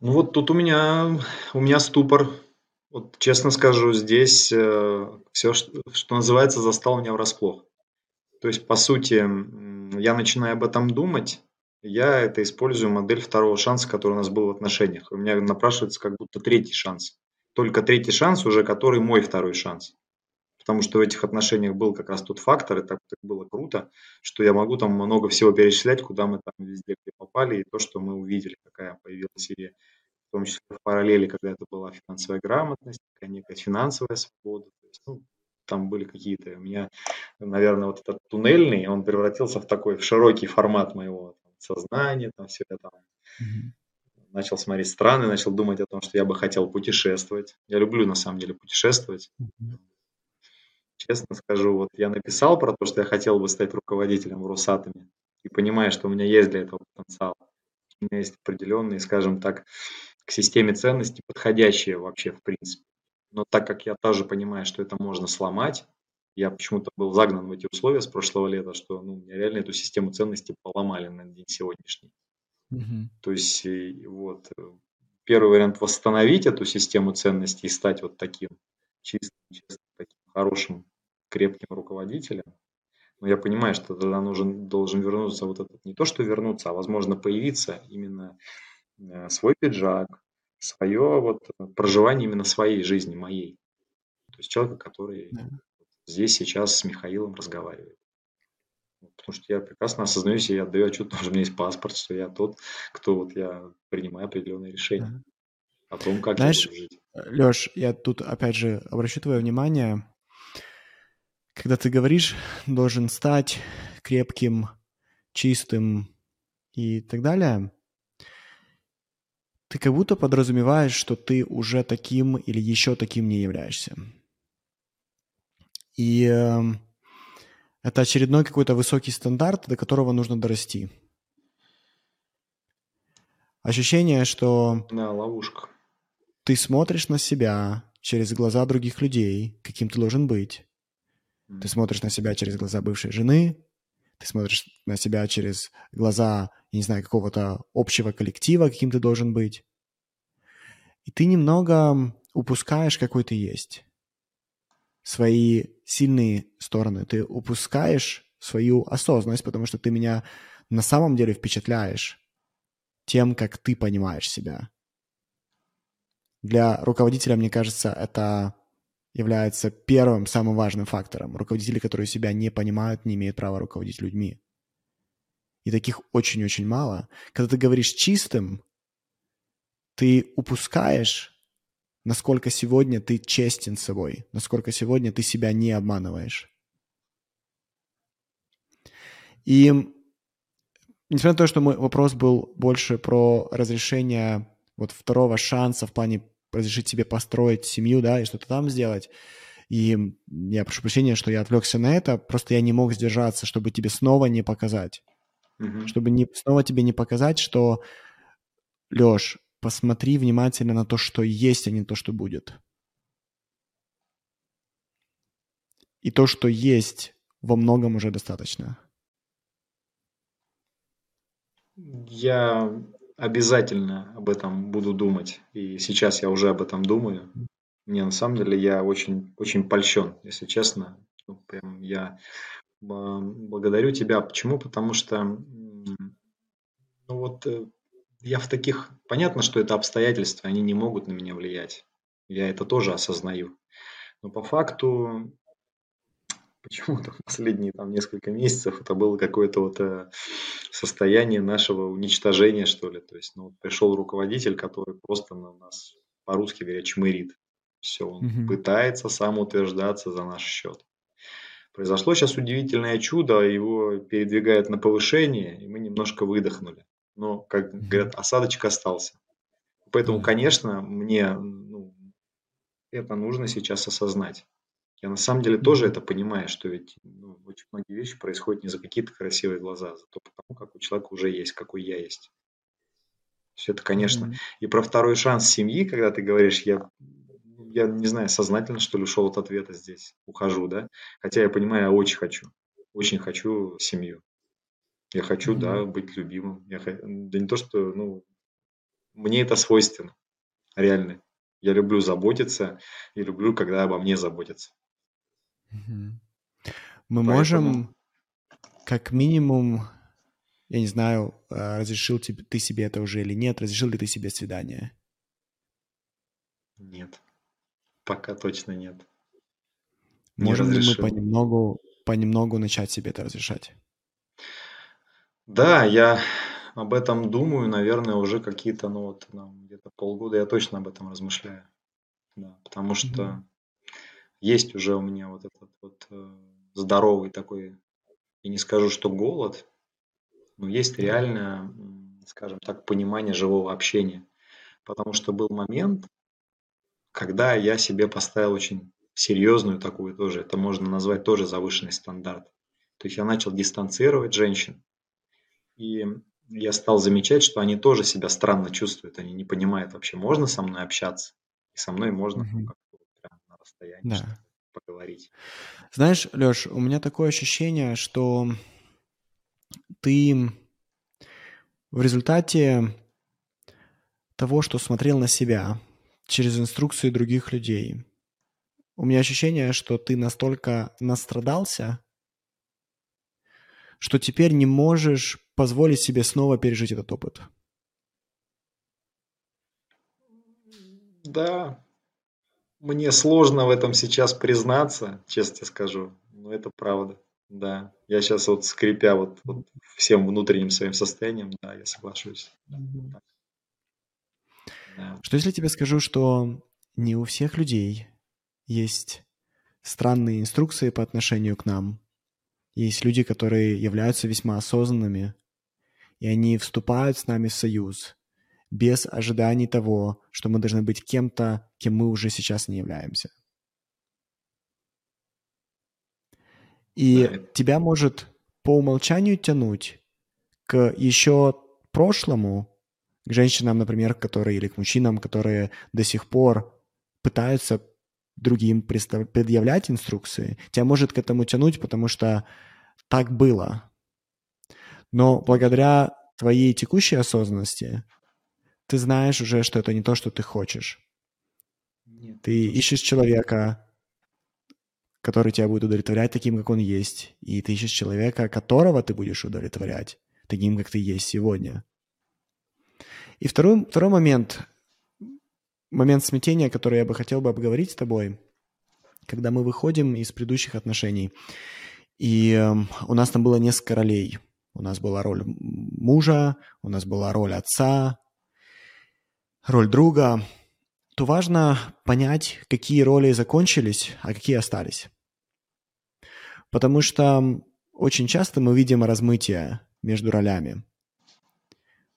B: Ну вот тут у меня, у меня ступор. Вот честно скажу, здесь э, все, что, что называется, застал меня врасплох. То есть, по сути, я начинаю об этом думать, я это использую модель второго шанса, который у нас был в отношениях. У меня напрашивается как будто третий шанс. Только третий шанс уже, который мой второй шанс потому что в этих отношениях был как раз тот фактор, и так, так было круто, что я могу там много всего перечислять, куда мы там везде попали, и то, что мы увидели, какая появилась идея, в том числе в параллели, когда это была финансовая грамотность, такая некая финансовая свобода, то есть, ну, там были какие-то, у меня, наверное, вот этот туннельный, он превратился в такой, в широкий формат моего там, сознания, там все это там, mm-hmm начал смотреть страны, начал думать о том, что я бы хотел путешествовать. Я люблю на самом деле путешествовать. Mm-hmm. Честно скажу, вот я написал про то, что я хотел бы стать руководителем в Росатоме и понимаю, что у меня есть для этого потенциал. У меня есть определенные, скажем так, к системе ценностей подходящие вообще в принципе. Но так как я тоже понимаю, что это можно сломать, я почему-то был загнан в эти условия с прошлого лета, что ну, меня реально эту систему ценностей поломали на день сегодняшний. Mm-hmm. То есть вот э, первый вариант восстановить эту систему ценностей и стать вот таким чистым, честным, таким хорошим крепким руководителем, но я понимаю, что тогда нужен, должен вернуться вот этот, не то что вернуться, а возможно появиться именно свой пиджак, свое вот проживание именно своей жизни, моей. То есть человека, который да. здесь сейчас с Михаилом разговаривает. Потому что я прекрасно осознаю я отдаю отчет, что у меня есть паспорт, что я тот, кто вот я принимаю определенные решения да. о том, как
A: Знаешь, я буду жить. Леш, я тут опять же обращу твое внимание, когда ты говоришь, должен стать крепким, чистым и так далее, ты как будто подразумеваешь, что ты уже таким или еще таким не являешься. И э, это очередной какой-то высокий стандарт, до которого нужно дорасти. Ощущение, что...
B: Да, ловушка.
A: Ты смотришь на себя через глаза других людей, каким ты должен быть. Mm. Ты смотришь на себя через глаза бывшей жены, ты смотришь на себя через глаза, я не знаю, какого-то общего коллектива, каким ты должен быть. И ты немного упускаешь, какой ты есть свои сильные стороны, ты упускаешь свою осознанность, потому что ты меня на самом деле впечатляешь тем, как ты понимаешь себя. Для руководителя, мне кажется, это является первым, самым важным фактором. Руководители, которые себя не понимают, не имеют права руководить людьми. И таких очень-очень мало. Когда ты говоришь чистым, ты упускаешь насколько сегодня ты честен с собой, насколько сегодня ты себя не обманываешь. И несмотря на то, что мой вопрос был больше про разрешение вот второго шанса в плане разрешить себе построить семью, да, и что-то там сделать, и я прошу прощения, что я отвлекся на это, просто я не мог сдержаться, чтобы тебе снова не показать. Mm-hmm. Чтобы не, снова тебе не показать, что, Леш, посмотри внимательно на то, что есть, а не то, что будет. И то, что есть, во многом уже достаточно.
B: Я обязательно об этом буду думать. И сейчас я уже об этом думаю. Мне на самом деле я очень, очень польщен, если честно. Ну, прям я благодарю тебя. Почему? Потому что ну вот э, я в таких... Понятно, что это обстоятельства, они не могут на меня влиять. Я это тоже осознаю. Но по факту почему-то в последние там несколько месяцев это было какое-то вот э, состояние нашего уничтожения, что ли. То есть, ну, пришел руководитель, который просто на нас, по-русски говоря, чмырит. Все, он угу. пытается самоутверждаться за наш счет. Произошло сейчас удивительное чудо, его передвигает на повышение, и мы немножко выдохнули но, как говорят, осадочек остался. Поэтому, конечно, мне ну, это нужно сейчас осознать. Я на самом деле тоже это понимаю, что ведь ну, очень многие вещи происходят не за какие-то красивые глаза, а за то потому, как у человека уже есть, какой я есть. Все это, конечно. Mm-hmm. И про второй шанс семьи, когда ты говоришь, я, я не знаю, сознательно, что ли, ушел от ответа здесь, ухожу, да? Хотя я понимаю, я очень хочу. Очень хочу семью. Я хочу, mm-hmm. да, быть любимым. Я, да не то, что, ну, мне это свойственно, реально. Я люблю заботиться и люблю, когда обо мне заботятся.
A: Мы Поэтому... можем, как минимум, я не знаю, а, разрешил ты себе это уже или нет, разрешил ли ты себе свидание?
B: Нет, пока точно нет.
A: Можем ли мы понемногу, понемногу начать себе это разрешать?
B: Да, я об этом думаю, наверное, уже какие-то, ну вот, где-то полгода я точно об этом размышляю. Да, потому что. Есть уже у меня вот этот вот э, здоровый такой, и не скажу, что голод, но есть реально, скажем так, понимание живого общения. Потому что был момент, когда я себе поставил очень серьезную такую тоже, это можно назвать тоже завышенный стандарт. То есть я начал дистанцировать женщин и я стал замечать, что они тоже себя странно чувствуют. Они не понимают вообще, можно со мной общаться. И со мной можно угу. Расстоянии да. поговорить.
A: Знаешь, Леш, у меня такое ощущение, что ты в результате того, что смотрел на себя через инструкции других людей, у меня ощущение, что ты настолько настрадался, что теперь не можешь позволить себе снова пережить этот опыт?
B: Да, мне сложно в этом сейчас признаться, честно скажу, но это правда. Да, я сейчас вот скрипя вот, вот всем внутренним своим состоянием, да, я соглашусь.
A: Да. Что если тебе скажу, что не у всех людей есть странные инструкции по отношению к нам. Есть люди, которые являются весьма осознанными, и они вступают с нами в союз без ожиданий того, что мы должны быть кем-то, кем мы уже сейчас не являемся. И да. тебя может по умолчанию тянуть к еще прошлому, к женщинам, например, которые или к мужчинам, которые до сих пор пытаются другим предъявлять инструкции, тебя может к этому тянуть, потому что так было. Но благодаря твоей текущей осознанности ты знаешь уже, что это не то, что ты хочешь. Нет, ты ищешь человека, который тебя будет удовлетворять таким, как он есть, и ты ищешь человека, которого ты будешь удовлетворять таким, как ты есть сегодня. И второй, второй момент, момент смятения, который я бы хотел бы обговорить с тобой, когда мы выходим из предыдущих отношений, и э, у нас там было несколько ролей. У нас была роль мужа, у нас была роль отца, роль друга, то важно понять, какие роли закончились, а какие остались. Потому что очень часто мы видим размытие между ролями.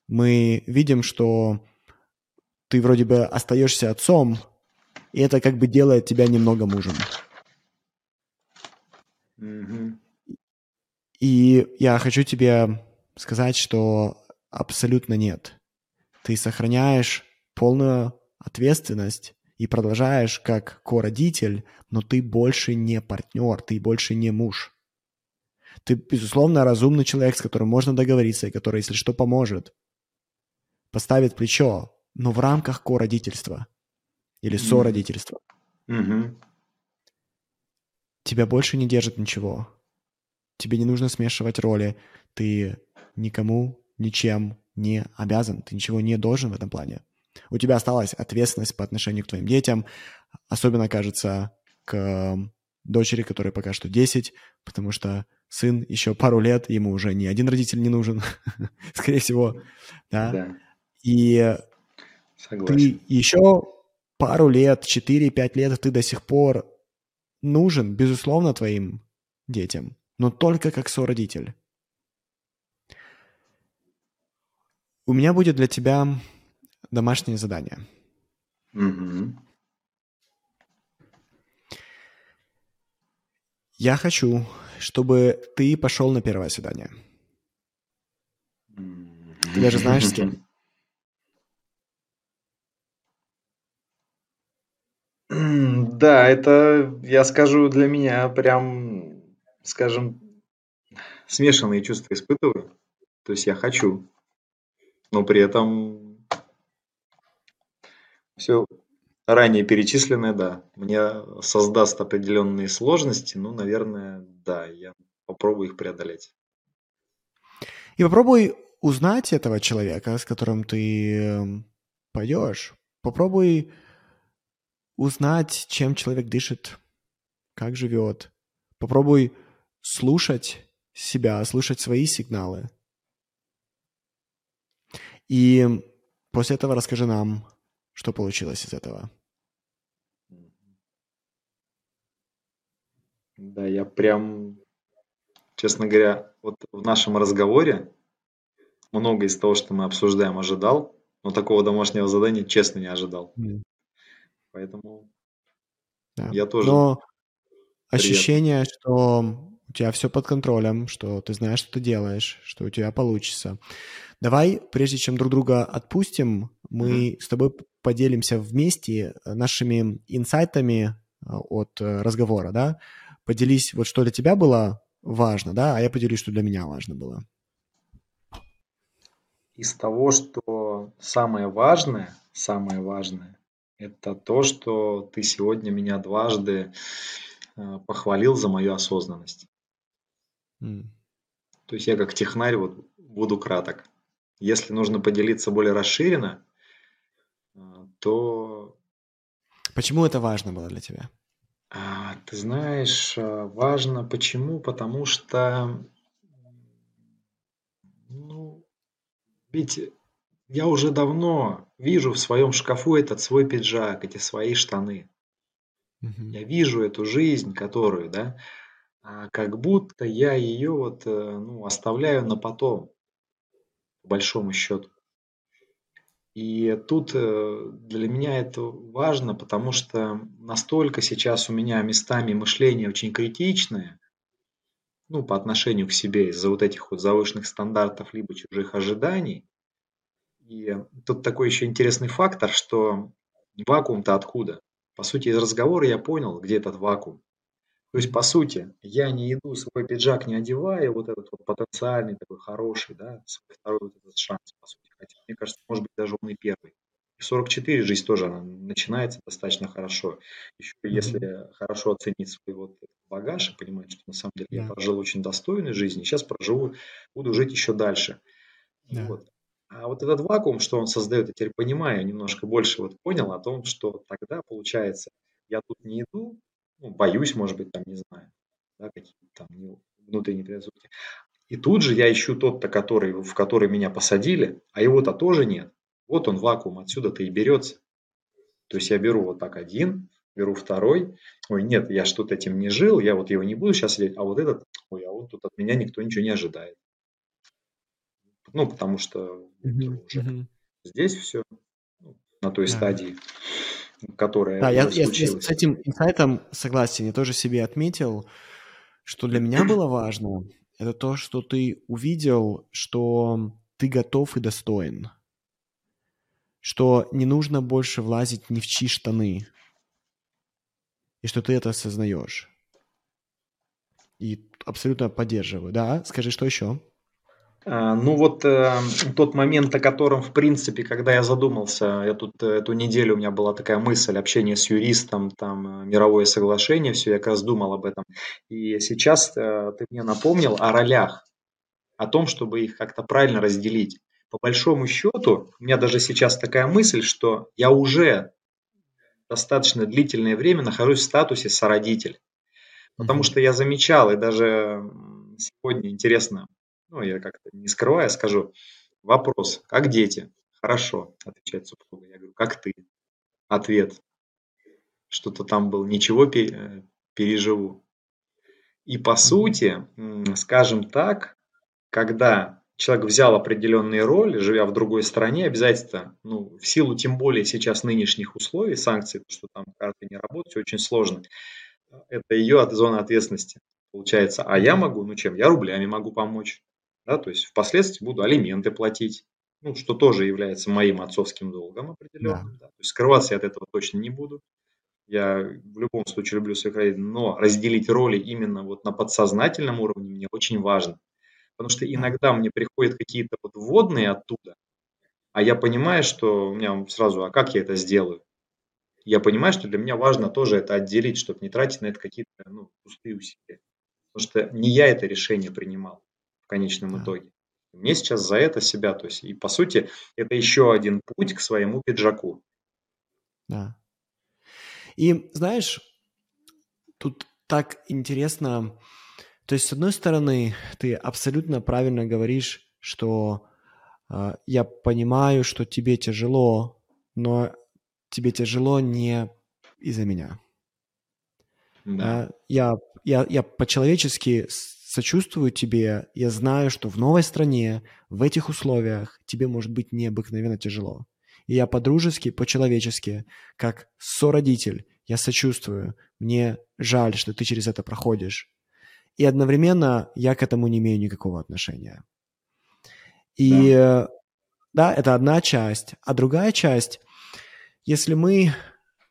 A: Мы видим, что ты вроде бы остаешься отцом, и это как бы делает тебя немного мужем. Mm-hmm. И я хочу тебе сказать, что абсолютно нет. Ты сохраняешь полную ответственность и продолжаешь как ко-родитель, но ты больше не партнер, ты больше не муж. Ты, безусловно, разумный человек, с которым можно договориться и который, если что, поможет. Поставит плечо, но в рамках ко-родительства или сородительства. Mm-hmm. Тебя больше не держит ничего. Тебе не нужно смешивать роли. Ты никому ничем не обязан. Ты ничего не должен в этом плане. У тебя осталась ответственность по отношению к твоим детям. Особенно, кажется, к дочери, которой пока что 10, потому что сын еще пару лет, ему уже ни один родитель не нужен, скорее всего. Да? да. И Согласен. Ты еще пару лет, 4-5 лет, ты до сих пор нужен, безусловно, твоим детям, но только как сородитель. У меня будет для тебя домашнее задание. Угу. Я хочу, чтобы ты пошел на первое свидание. Ты даже знаешь, с кем.
B: Да, это, я скажу, для меня прям, скажем, смешанные чувства испытываю. То есть я хочу, но при этом все ранее перечисленное, да, мне создаст определенные сложности, ну, наверное, да, я попробую их преодолеть.
A: И попробуй узнать этого человека, с которым ты эм, пойдешь. Попробуй узнать, чем человек дышит, как живет. Попробуй слушать себя, слушать свои сигналы. И после этого расскажи нам, что получилось из этого.
B: Да, я прям, честно говоря, вот в нашем разговоре много из того, что мы обсуждаем, ожидал, но такого домашнего задания, честно, не ожидал. Mm. Поэтому да. я тоже...
A: Но ощущение, что у тебя все под контролем, что ты знаешь, что ты делаешь, что у тебя получится. Давай, прежде чем друг друга отпустим, мы mm-hmm. с тобой поделимся вместе нашими инсайтами а, от э, разговора, да? Поделись, вот что для тебя было важно, да, а я поделюсь, что для меня важно было.
B: Из того, что самое важное, самое важное, это то, что ты сегодня меня дважды э, похвалил за мою осознанность. То есть я как технарь вот буду краток. Если нужно поделиться более расширенно, э, то
A: Почему это важно было для тебя?
B: А, ты знаешь, а, важно почему? Потому что, ну, ведь я уже давно вижу в своем шкафу этот свой пиджак, эти свои штаны.
A: Мгм.
B: Я вижу эту жизнь, которую, да, как будто я ее вот, э, ну, оставляю на потом, по большому счету. И тут э, для меня это важно, потому что настолько сейчас у меня местами мышление очень критичное, ну, по отношению к себе из-за вот этих вот завышенных стандартов либо чужих ожиданий. И тут такой еще интересный фактор, что вакуум-то откуда? По сути, из разговора я понял, где этот вакуум. То есть, по сути, я не иду, свой пиджак не одеваю, вот этот вот потенциальный такой хороший, да, свой второй вот этот шанс, по сути. Хотя, мне кажется, может быть, даже он и первый. И 44 жизнь тоже она начинается достаточно хорошо. Еще mm-hmm. если хорошо оценить свой вот багаж и понимать, что на самом деле yeah. я прожил очень достойную жизнь, и сейчас проживу, буду жить еще дальше. Yeah. Вот. А вот этот вакуум, что он создает, я теперь понимаю, немножко больше вот понял о том, что тогда получается, я тут не иду, ну, боюсь, может быть, там, не знаю, да, какие-то там внутренние предрассудки. И тут же я ищу тот-то, который, в который меня посадили, а его-то тоже нет. Вот он вакуум, отсюда-то и берется. То есть я беру вот так один, беру второй. Ой, нет, я что-то этим не жил, я вот его не буду сейчас сидеть, а вот этот, ой, а вот тут от меня никто ничего не ожидает. Ну, потому что mm-hmm. уже mm-hmm. здесь все на той yeah. стадии которая
A: да, я, я, я с этим инсайтом согласен. Я тоже себе отметил, что для меня было важно, это то, что ты увидел, что ты готов и достоин. Что не нужно больше влазить ни в чьи штаны. И что ты это осознаешь. И абсолютно поддерживаю. Да, скажи, что еще?
B: А, ну вот э, тот момент, о котором, в принципе, когда я задумался, я тут э, эту неделю у меня была такая мысль, общение с юристом, там, э, мировое соглашение, все, я как раз думал об этом. И сейчас э, ты мне напомнил о ролях, о том, чтобы их как-то правильно разделить. По большому счету, у меня даже сейчас такая мысль, что я уже достаточно длительное время нахожусь в статусе сородитель. Потому что я замечал, и даже сегодня интересно, ну, я как-то не скрывая скажу, вопрос, как дети? Хорошо, отвечает супруга. Я говорю, как ты? Ответ, что-то там был, ничего э, переживу. И по сути, скажем так, когда человек взял определенные роли, живя в другой стране, обязательно, ну, в силу тем более сейчас нынешних условий, санкций, что там карты не работают, все очень сложно, это ее зона ответственности получается. А я могу, ну чем, я рублями могу помочь, да, то есть впоследствии буду алименты платить, ну, что тоже является моим отцовским долгом определенным. Да. Да. То есть скрываться я от этого точно не буду. Я в любом случае люблю своих родителей, но разделить роли именно вот на подсознательном уровне мне очень важно. Потому что иногда мне приходят какие-то вот вводные оттуда, а я понимаю, что у меня сразу, а как я это сделаю? Я понимаю, что для меня важно тоже это отделить, чтобы не тратить на это какие-то ну, пустые усилия. Потому что не я это решение принимал в конечном да. итоге. Мне сейчас за это себя, то есть, и по сути, это еще один путь к своему пиджаку.
A: Да. И знаешь, тут так интересно, то есть, с одной стороны, ты абсолютно правильно говоришь, что э, я понимаю, что тебе тяжело, но тебе тяжело не из-за меня. Да. Я, я, я по-человечески сочувствую тебе, я знаю, что в новой стране, в этих условиях тебе может быть необыкновенно тяжело. И я по-дружески, по-человечески, как сородитель, я сочувствую, мне жаль, что ты через это проходишь. И одновременно я к этому не имею никакого отношения. И да, да это одна часть. А другая часть, если мы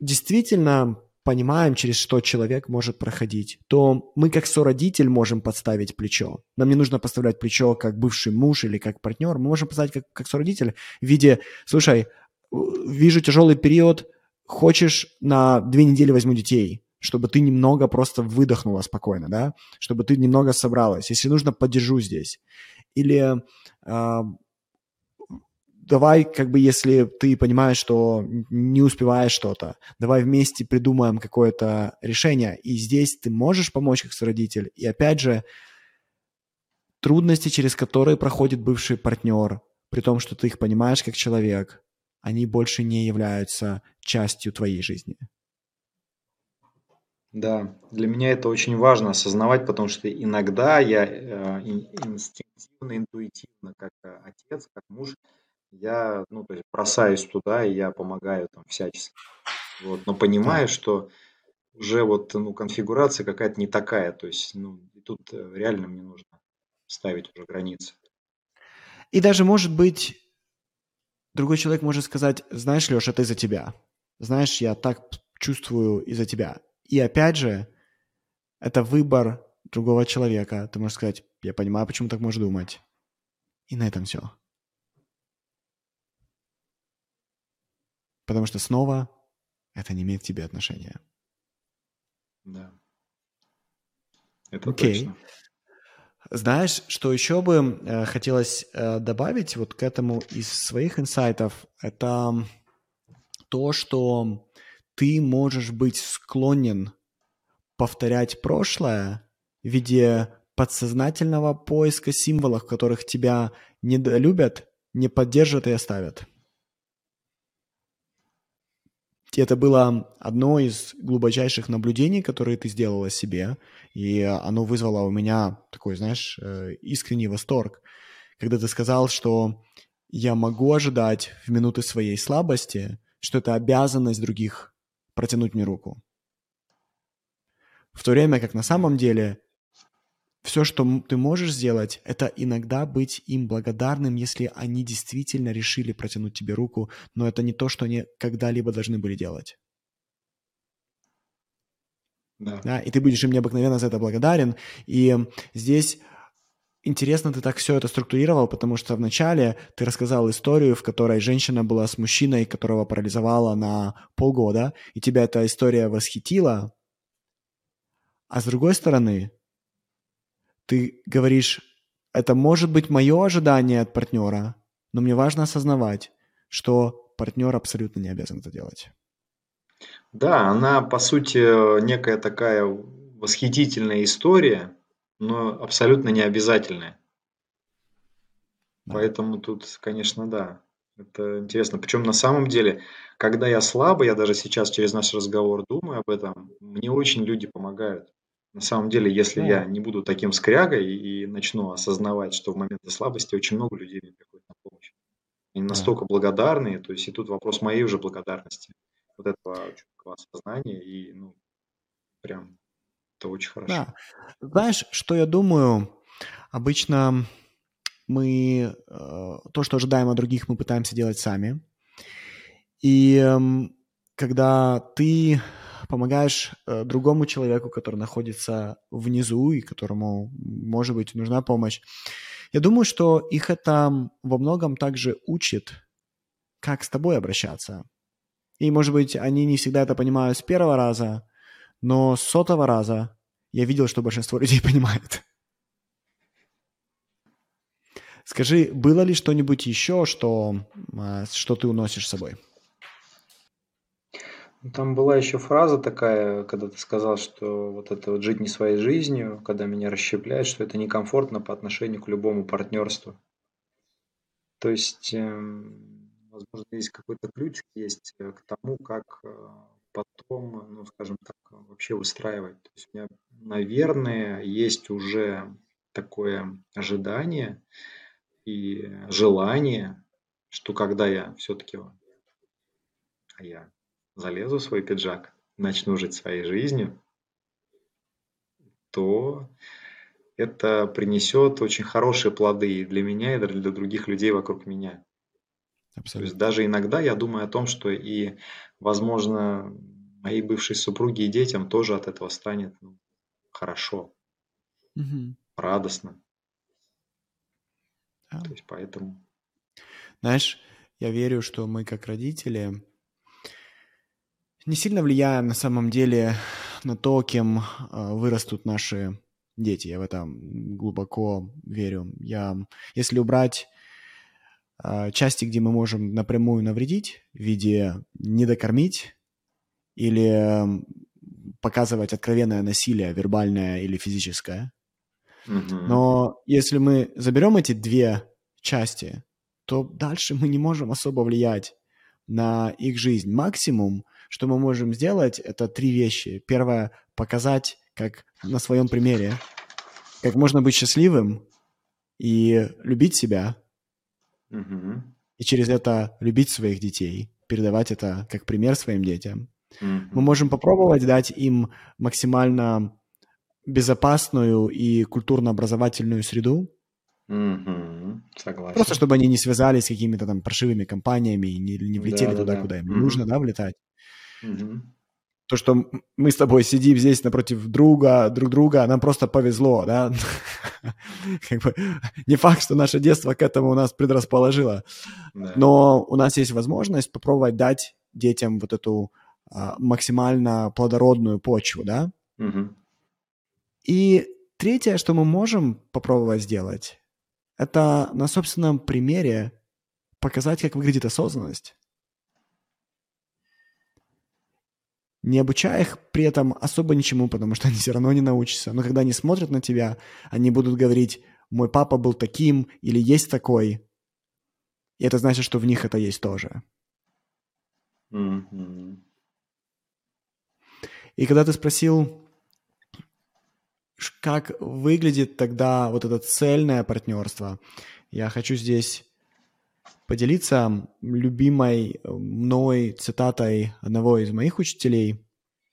A: действительно понимаем, через что человек может проходить, то мы как сородитель можем подставить плечо. Нам не нужно подставлять плечо как бывший муж или как партнер. Мы можем поставить как, как сородитель в виде, слушай, вижу тяжелый период, хочешь на две недели возьму детей, чтобы ты немного просто выдохнула спокойно, да, чтобы ты немного собралась. Если нужно, поддержу здесь. Или э, давай, как бы, если ты понимаешь, что не успеваешь что-то, давай вместе придумаем какое-то решение. И здесь ты можешь помочь как родитель. И опять же, трудности, через которые проходит бывший партнер, при том, что ты их понимаешь как человек, они больше не являются частью твоей жизни.
B: Да, для меня это очень важно осознавать, потому что иногда я э, инстинктивно, интуитивно, как э, отец, как муж, я, ну, то есть бросаюсь туда, и я помогаю там всячески. Вот, но понимаю, что уже вот, ну, конфигурация какая-то не такая, то есть, ну, тут э, реально мне нужно ставить уже границы.
A: И даже, может быть, другой человек может сказать, знаешь, Леша, это из-за тебя. Знаешь, я так чувствую из-за тебя. И опять же, это выбор другого человека. Ты можешь сказать, я понимаю, почему так можешь думать. И на этом все. Потому что снова это не имеет к тебе отношения.
B: Да. Это okay. точно.
A: Знаешь, что еще бы э, хотелось э, добавить вот к этому из своих инсайтов, это то, что ты можешь быть склонен повторять прошлое в виде подсознательного поиска символов, которых тебя не любят, не поддержат и оставят. И это было одно из глубочайших наблюдений, которые ты сделала себе, и оно вызвало у меня такой, знаешь, э, искренний восторг, когда ты сказал, что я могу ожидать в минуты своей слабости, что это обязанность других протянуть мне руку. В то время как на самом деле все, что ты можешь сделать, это иногда быть им благодарным, если они действительно решили протянуть тебе руку, но это не то, что они когда-либо должны были делать. Да. да. И ты будешь им необыкновенно за это благодарен. И здесь интересно ты так все это структурировал, потому что вначале ты рассказал историю, в которой женщина была с мужчиной, которого парализовала на полгода, и тебя эта история восхитила. А с другой стороны, ты говоришь, это может быть мое ожидание от партнера, но мне важно осознавать, что партнер абсолютно не обязан это делать.
B: Да, она, по сути, некая такая восхитительная история, но абсолютно не обязательная. Да. Поэтому тут, конечно, да, это интересно. Причем на самом деле, когда я слабый, я даже сейчас через наш разговор думаю об этом, мне очень люди помогают. На самом деле, если да. я не буду таким скрягой и начну осознавать, что в моменты слабости очень много людей мне приходит на помощь. Они да. настолько благодарные, то есть и тут вопрос моей уже благодарности, вот этого чуткого осознания, и ну, прям это очень хорошо. Да.
A: Знаешь, что я думаю? Обычно мы э, то, что ожидаем от других, мы пытаемся делать сами. И э, когда ты помогаешь э, другому человеку, который находится внизу и которому, может быть, нужна помощь. Я думаю, что их это во многом также учит, как с тобой обращаться. И, может быть, они не всегда это понимают с первого раза, но с сотого раза я видел, что большинство людей понимает. Скажи, было ли что-нибудь еще, что, э, что ты уносишь с собой?
B: Там была еще фраза такая, когда ты сказал, что вот это вот жить не своей жизнью, когда меня расщепляют, что это некомфортно по отношению к любому партнерству. То есть, эм, возможно, здесь какой-то ключ есть э, к тому, как э, потом, ну, скажем так, вообще выстраивать. То есть у меня, наверное, есть уже такое ожидание и желание, что когда я все-таки, а я залезу в свой пиджак, начну жить своей жизнью, то это принесет очень хорошие плоды и для меня, и для других людей вокруг меня. Абсолютно. То есть даже иногда я думаю о том, что и, возможно, моей бывшей супруге и детям тоже от этого станет ну, хорошо, угу. радостно. Да. То есть поэтому.
A: Знаешь, я верю, что мы как родители не сильно влияем на самом деле на то, кем а, вырастут наши дети. Я в это глубоко верю. Я, если убрать э, части, где мы можем напрямую навредить в виде недокормить или показывать откровенное насилие, вербальное или физическое. Mm-hmm. Но если мы заберем эти две части, то дальше мы не можем особо влиять на их жизнь. Максимум, что мы можем сделать, это три вещи. Первое — показать, как на своем примере, как можно быть счастливым и любить себя, mm-hmm. и через это любить своих детей, передавать это как пример своим детям. Mm-hmm. Мы можем попробовать дать им максимально безопасную и культурно-образовательную среду,
B: Угу, согласен.
A: Просто чтобы они не связались с какими-то там паршивыми компаниями и не, не влетели да, туда, да, куда им угу. нужно, да, влетать. Угу. То, что мы с тобой сидим здесь напротив друга, друг друга, нам просто повезло, да. как бы, не факт, что наше детство к этому у нас предрасположило. Да. Но у нас есть возможность попробовать дать детям вот эту а, максимально плодородную почву, да. Угу. И третье, что мы можем попробовать сделать, это на собственном примере показать, как выглядит осознанность. Не обучая их при этом особо ничему, потому что они все равно не научатся. Но когда они смотрят на тебя, они будут говорить, мой папа был таким или есть такой. И это значит, что в них это есть тоже. Mm-hmm. И когда ты спросил, как выглядит тогда вот это цельное партнерство. Я хочу здесь поделиться любимой мной цитатой одного из моих учителей,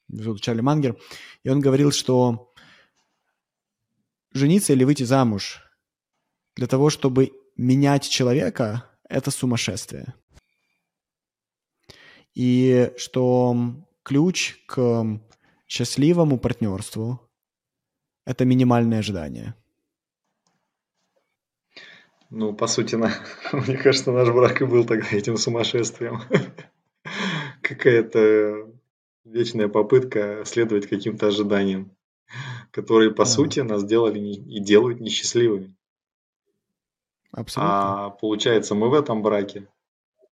A: зовут Чарли Мангер, и он говорил, что жениться или выйти замуж для того, чтобы менять человека, это сумасшествие. И что ключ к счастливому партнерству это минимальное ожидание.
B: Ну, по сути, на... мне кажется, наш брак и был тогда этим сумасшествием. Какая-то вечная попытка следовать каким-то ожиданиям, которые, по да. сути, нас делали и делают несчастливыми. Абсолютно. А получается, мы в этом браке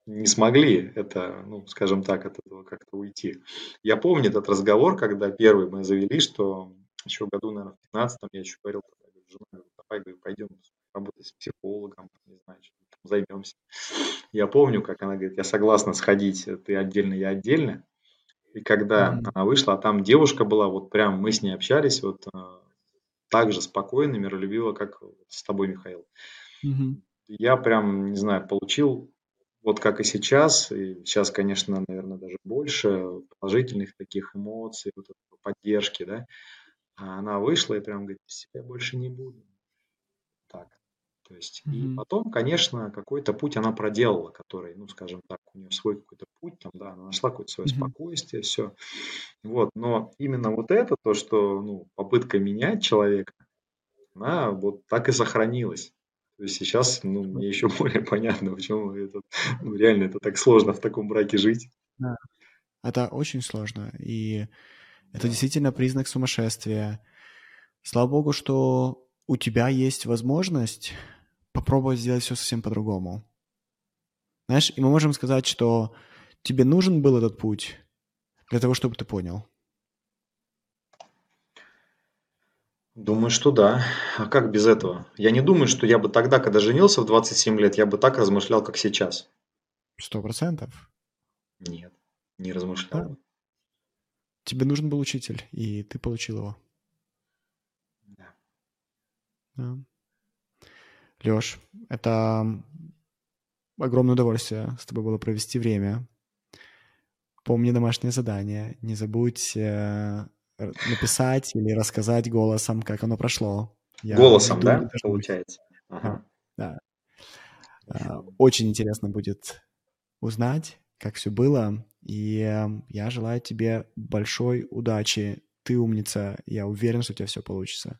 B: не смогли это, ну, скажем так, от этого как-то уйти. Я помню этот разговор, когда первый мы завели, что еще году, наверное, в 15 я еще говорил, жена, давай, говорю, пойдем работать с психологом, не знаю, чем займемся. Я помню, как она говорит, я согласна сходить, ты отдельно, я отдельно. И когда mm-hmm. она вышла, а там девушка была, вот прям мы с ней общались, вот а, так же спокойно, миролюбиво, как с тобой, Михаил. Mm-hmm. Я прям, не знаю, получил, вот как и сейчас, и сейчас, конечно, наверное, даже больше положительных таких эмоций, вот поддержки, да, а она вышла и прям говорит, я больше не буду. То есть, mm-hmm. и потом, конечно, какой-то путь она проделала, который, ну, скажем так, у нее свой какой-то путь, там, да, она нашла какое-то свое mm-hmm. спокойствие, все. Вот, но именно вот это, то, что, ну, попытка менять человека, она вот так и сохранилась. То есть сейчас, ну, мне еще более понятно, почему это, ну, реально это так сложно в таком браке жить.
A: Да. Это очень сложно. И это действительно признак сумасшествия. Слава богу, что у тебя есть возможность попробовать сделать все совсем по-другому. Знаешь, и мы можем сказать, что тебе нужен был этот путь для того, чтобы ты понял.
B: Думаю, что да. А как без этого? Я не думаю, что я бы тогда, когда женился в 27 лет, я бы так размышлял, как сейчас.
A: Сто процентов?
B: Нет, не размышлял. Да.
A: Тебе нужен был учитель, и ты получил его. Да. да. Леш, это огромное удовольствие с тобой было провести время. Помни домашнее задание. Не забудь э, написать или рассказать голосом, как оно прошло.
B: Я голосом, да, получается? Ага.
A: Да. да. Очень интересно будет узнать, как все было. И эм, я желаю тебе большой удачи. Ты умница. Я уверен, что у тебя все получится.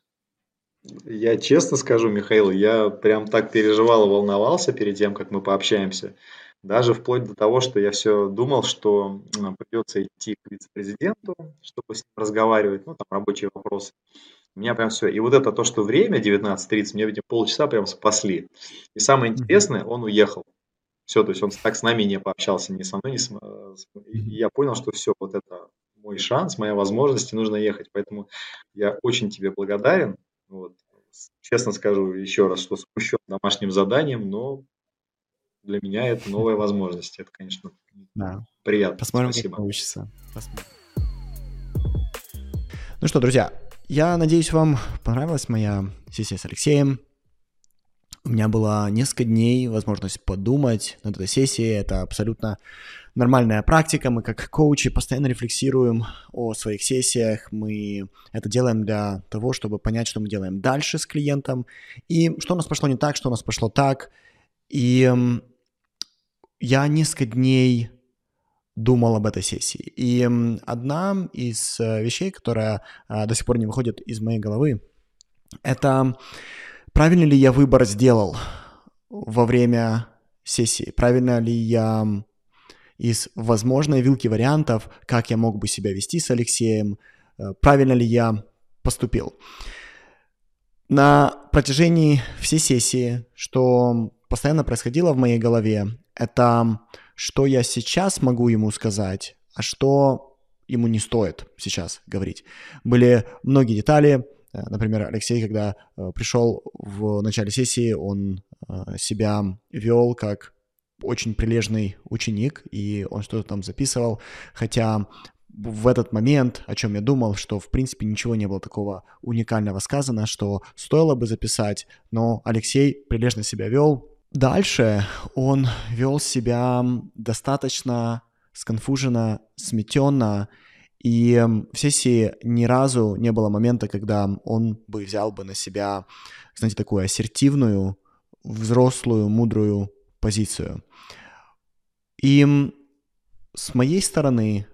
B: Я честно скажу, Михаил, я прям так переживал и волновался перед тем, как мы пообщаемся. Даже вплоть до того, что я все думал, что придется идти к вице-президенту, чтобы с ним разговаривать, ну, там рабочие вопросы. У меня прям все. И вот это то, что время 19.30, мне, видимо, полчаса прям спасли. И самое интересное, он уехал. Все, то есть он так с нами не пообщался, ни со мной, ни с... И я понял, что все, вот это мой шанс, моя возможность, и нужно ехать. Поэтому я очень тебе благодарен. Вот. Честно скажу еще раз, что смущен домашним заданием, но для меня это новая возможность. Это, конечно, да. приятно.
A: Посмотрим, Спасибо. как получится. Посмотрим. Ну что, друзья, я надеюсь, вам понравилась моя сессия с Алексеем. У меня было несколько дней возможность подумать над этой сессией. Это абсолютно нормальная практика. Мы как коучи постоянно рефлексируем о своих сессиях. Мы это делаем для того, чтобы понять, что мы делаем дальше с клиентом. И что у нас пошло не так, что у нас пошло так. И я несколько дней думал об этой сессии. И одна из э, вещей, которая а, до сих пор не выходит из моей головы, это правильно ли я выбор сделал во время сессии, правильно ли я из возможной вилки вариантов, как я мог бы себя вести с Алексеем, э, правильно ли я поступил. На протяжении всей сессии, что постоянно происходило в моей голове, это что я сейчас могу ему сказать, а что ему не стоит сейчас говорить. Были многие детали, Например, Алексей, когда э, пришел в начале сессии, он э, себя вел как очень прилежный ученик, и он что-то там записывал, хотя в этот момент, о чем я думал, что в принципе ничего не было такого уникального сказано, что стоило бы записать, но Алексей прилежно себя вел, Дальше он вел себя достаточно сконфуженно, сметенно, и в сессии ни разу не было момента, когда он бы взял бы на себя, знаете, такую ассертивную, взрослую, мудрую позицию. И с моей стороны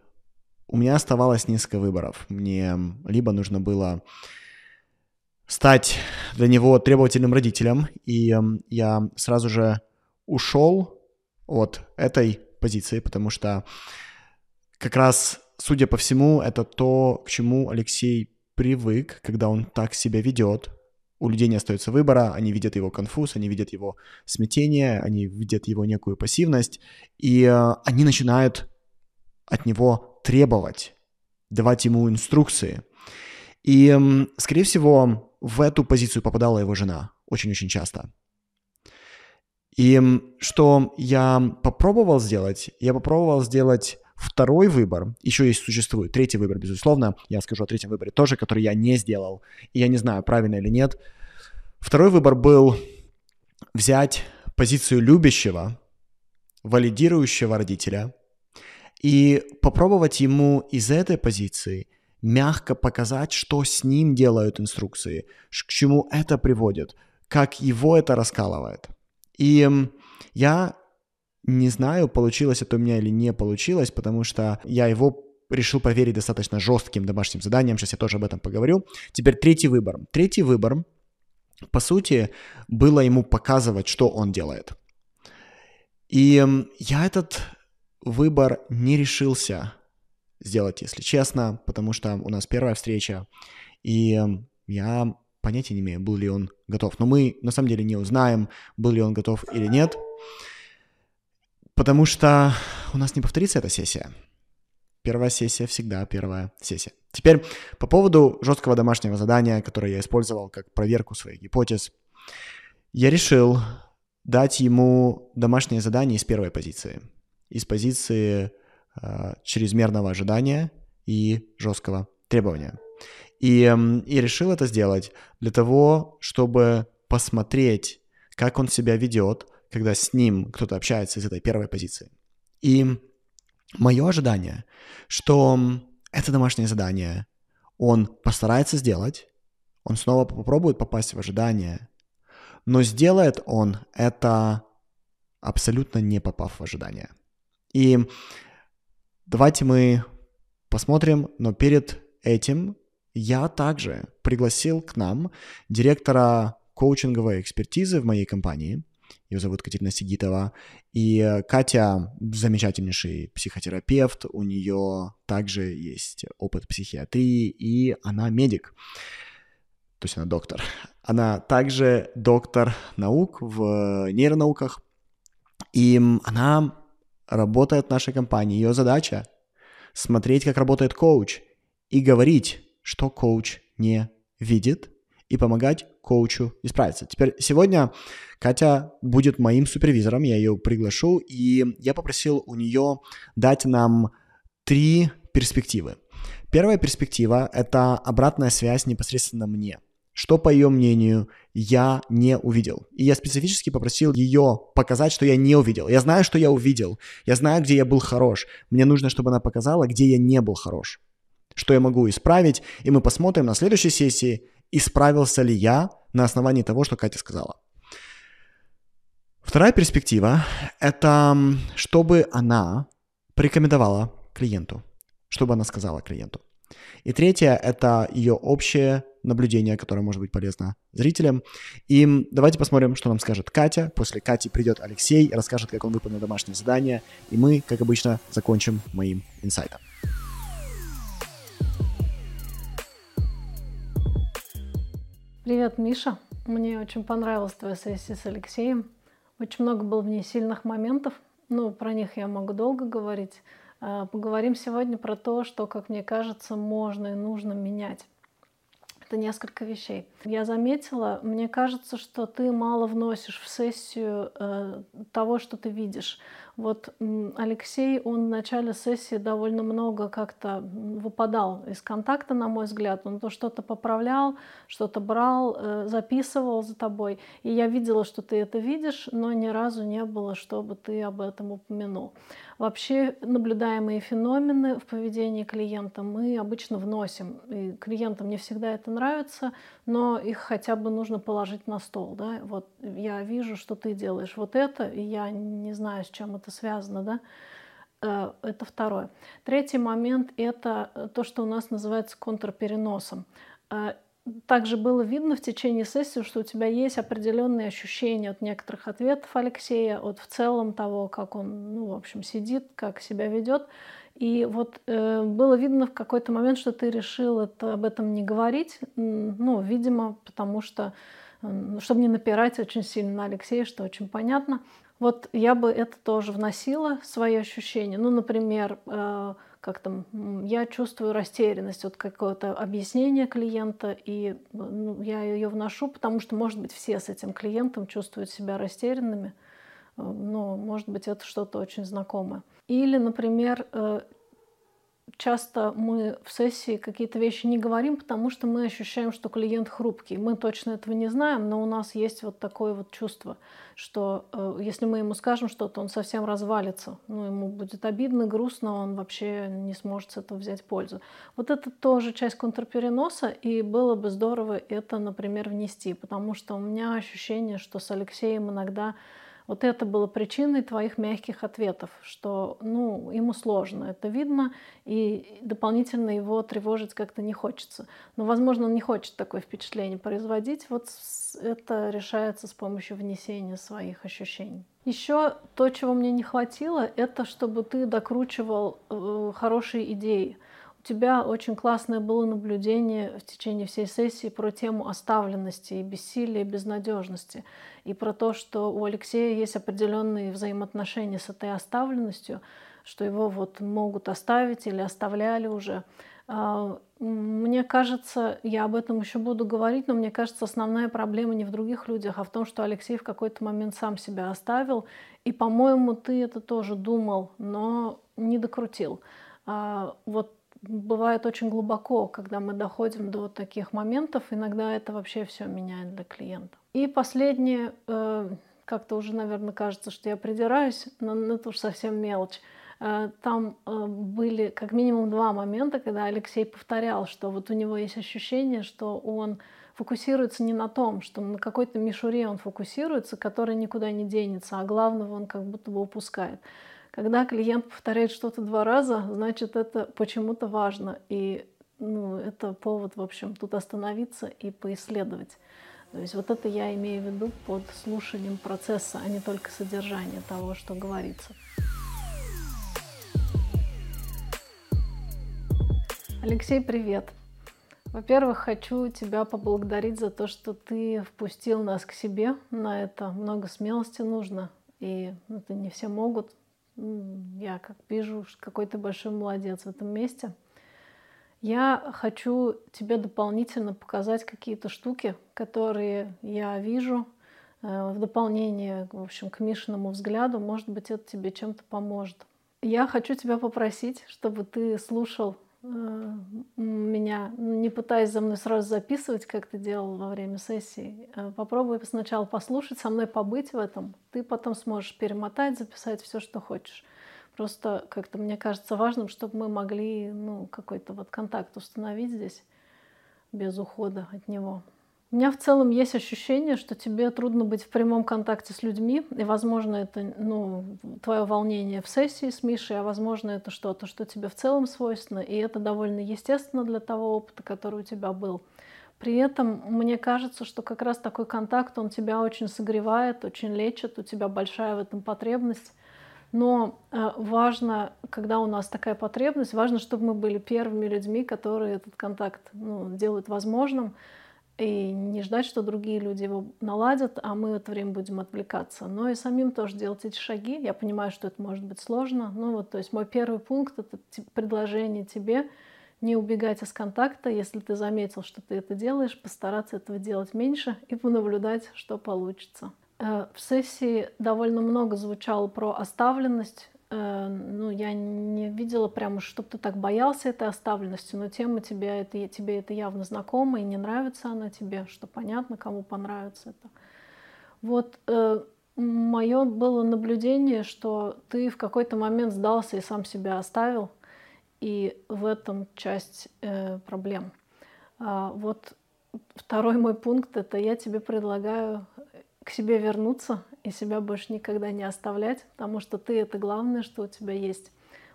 A: у меня оставалось несколько выборов. Мне либо нужно было стать для него требовательным родителем, и я сразу же ушел от этой позиции, потому что как раз, судя по всему, это то, к чему Алексей привык, когда он так себя ведет. У людей не остается выбора, они видят его конфуз, они видят его смятение, они видят его некую пассивность, и э, они начинают от него требовать, давать ему инструкции. И, скорее всего, в эту позицию попадала его жена очень-очень часто. И что я попробовал сделать? Я попробовал сделать второй выбор. Еще есть существует третий выбор, безусловно. Я скажу о третьем выборе тоже, который я не сделал. И я не знаю, правильно или нет. Второй выбор был взять позицию любящего, валидирующего родителя и попробовать ему из этой позиции мягко показать, что с ним делают инструкции, к чему это приводит, как его это раскалывает. И я не знаю, получилось это у меня или не получилось, потому что я его решил проверить достаточно жестким домашним заданием. Сейчас я тоже об этом поговорю. Теперь третий выбор. Третий выбор, по сути, было ему показывать, что он делает. И я этот выбор не решился сделать, если честно, потому что у нас первая встреча, и я понятия не имею, был ли он готов. Но мы на самом деле не узнаем, был ли он готов или нет, потому что у нас не повторится эта сессия. Первая сессия всегда первая сессия. Теперь по поводу жесткого домашнего задания, которое я использовал как проверку своих гипотез, я решил дать ему домашнее задание из первой позиции. Из позиции Э, чрезмерного ожидания и жесткого требования. И, и решил это сделать для того, чтобы посмотреть, как он себя ведет, когда с ним кто-то общается из этой первой позиции. И мое ожидание, что это домашнее задание он постарается сделать, он снова попробует попасть в ожидание, но сделает он это абсолютно не попав в ожидание. И Давайте мы посмотрим, но перед этим я также пригласил к нам директора коучинговой экспертизы в моей компании. Ее зовут Катерина Сигитова. И Катя замечательнейший психотерапевт, у нее также есть опыт психиатрии, и она медик. То есть она доктор. Она также доктор наук в нейронауках, И она работает в нашей компании. Ее задача — смотреть, как работает коуч, и говорить, что коуч не видит, и помогать коучу исправиться. Теперь сегодня Катя будет моим супервизором, я ее приглашу, и я попросил у нее дать нам три перспективы. Первая перспектива – это обратная связь непосредственно мне. Что, по ее мнению, я не увидел. И я специфически попросил ее показать, что я не увидел. Я знаю, что я увидел. Я знаю, где я был хорош. Мне нужно, чтобы она показала, где я не был хорош. Что я могу исправить. И мы посмотрим на следующей сессии, исправился ли я на основании того, что Катя сказала. Вторая перспектива – это чтобы она порекомендовала клиенту, чтобы она сказала клиенту. И третье – это ее общее наблюдение, которое может быть полезно зрителям. И давайте посмотрим, что нам скажет Катя. После Кати придет Алексей, расскажет, как он выполнил домашнее задание. И мы, как обычно, закончим моим инсайтом.
C: Привет, Миша. Мне очень понравилась твоя сессия с Алексеем. Очень много было в ней сильных моментов. Ну, про них я могу долго говорить. А, поговорим сегодня про то, что, как мне кажется, можно и нужно менять. Это несколько вещей. Я заметила, мне кажется, что ты мало вносишь в сессию э, того, что ты видишь. Вот Алексей, он в начале сессии довольно много как-то выпадал из контакта, на мой взгляд. Он то что-то поправлял, что-то брал, э, записывал за тобой. И я видела, что ты это видишь, но ни разу не было, чтобы ты об этом упомянул. Вообще наблюдаемые феномены в поведении клиента мы обычно вносим. И клиентам не всегда это нравится, но их хотя бы нужно положить на стол. Да? Вот я вижу, что ты делаешь вот это, и я не знаю, с чем это связано. Да? Э, это второе. Третий момент – это то, что у нас называется контрпереносом. Э, также было видно в течение сессии, что у тебя есть определенные ощущения от некоторых ответов Алексея, от в целом того, как он, ну, в общем, сидит, как себя ведет. И вот э, было видно в какой-то момент, что ты решил это, об этом не говорить, ну, видимо, потому что, э, чтобы не напирать очень сильно на Алексея, что очень понятно. Вот я бы это тоже вносила, свои ощущения. Ну, например, э, как там, я чувствую растерянность от какого-то объяснения клиента, и ну, я ее вношу, потому что, может быть, все с этим клиентом чувствуют себя растерянными, но, может быть, это что-то очень знакомое. Или, например, э, часто мы в сессии какие-то вещи не говорим, потому что мы ощущаем, что клиент хрупкий. Мы точно этого не знаем, но у нас есть вот такое вот чувство, что э, если мы ему скажем что-то, он совсем развалится. Ну, ему будет обидно, грустно, он вообще не сможет с этого взять пользу. Вот это тоже часть контрпереноса, и было бы здорово это, например, внести, потому что у меня ощущение, что с Алексеем иногда вот это было причиной твоих мягких ответов, что ну, ему сложно, это видно, и дополнительно его тревожить как-то не хочется. Но, возможно, он не хочет такое впечатление производить. Вот это решается с помощью внесения своих ощущений. Еще то, чего мне не хватило, это чтобы ты докручивал э, хорошие идеи тебя очень классное было наблюдение в течение всей сессии про тему оставленности и бессилия, и безнадежности. И про то, что у Алексея есть определенные взаимоотношения с этой оставленностью, что его вот могут оставить или оставляли уже. А, мне кажется, я об этом еще буду говорить, но мне кажется, основная проблема не в других людях, а в том, что Алексей в какой-то момент сам себя оставил. И, по-моему, ты это тоже думал, но не докрутил. А, вот бывает очень глубоко, когда мы доходим до таких моментов. Иногда это вообще все меняет для клиента. И последнее, э, как-то уже, наверное, кажется, что я придираюсь, но это уж совсем мелочь. Э, там э, были как минимум два момента, когда Алексей повторял, что вот у него есть ощущение, что он фокусируется не на том, что на какой-то мишуре он фокусируется, который никуда не денется, а главного он как будто бы упускает. Когда клиент повторяет что-то два раза, значит, это почему-то важно. И ну, это повод, в общем, тут остановиться и поисследовать. То есть вот это я имею в виду под слушанием процесса, а не только содержание того, что говорится. Алексей, привет! Во-первых, хочу тебя поблагодарить за то, что ты впустил нас к себе на это. Много смелости нужно и это не все могут. Я как вижу, какой ты большой молодец в этом месте. Я хочу тебе дополнительно показать какие-то штуки, которые я вижу э, в дополнение, в общем, к Мишиному взгляду. Может быть, это тебе чем-то поможет. Я хочу тебя попросить, чтобы ты слушал меня, не пытаясь за мной сразу записывать, как ты делал во время сессии. Э, попробуй сначала послушать, со мной побыть в этом. Ты потом сможешь перемотать, записать все, что хочешь. Просто как-то мне кажется важным, чтобы мы могли ну, какой-то вот контакт установить здесь без ухода от него. У меня в целом есть ощущение, что тебе трудно быть в прямом контакте с людьми, и, возможно, это ну, твое волнение в сессии с Мишей, а, возможно, это что-то, что тебе в целом свойственно, и это довольно естественно для того опыта, который у тебя был. При этом мне кажется, что как раз такой контакт, он тебя очень согревает, очень лечит, у тебя большая в этом потребность. Но э, важно, когда у нас такая потребность, важно, чтобы мы были первыми людьми, которые этот контакт ну, делают возможным и не ждать, что другие люди его наладят, а мы в это время будем отвлекаться. Но и самим тоже делать эти шаги. Я понимаю, что это может быть сложно. Ну вот, то есть мой первый пункт — это предложение тебе не убегать из контакта. Если ты заметил, что ты это делаешь, постараться этого делать меньше и понаблюдать, что получится. Э, в сессии довольно много звучало про оставленность, ну, я не видела прямо, чтобы ты так боялся этой оставленности, но тема тебе это, тебе это явно знакома, и не нравится она тебе, что понятно, кому понравится это. Вот э, мое было наблюдение, что ты в какой-то момент сдался и сам себя оставил, и в этом часть э, проблем. А вот второй мой пункт — это я тебе предлагаю к себе вернуться и себя больше никогда не оставлять, потому что ты — это главное, что у тебя есть.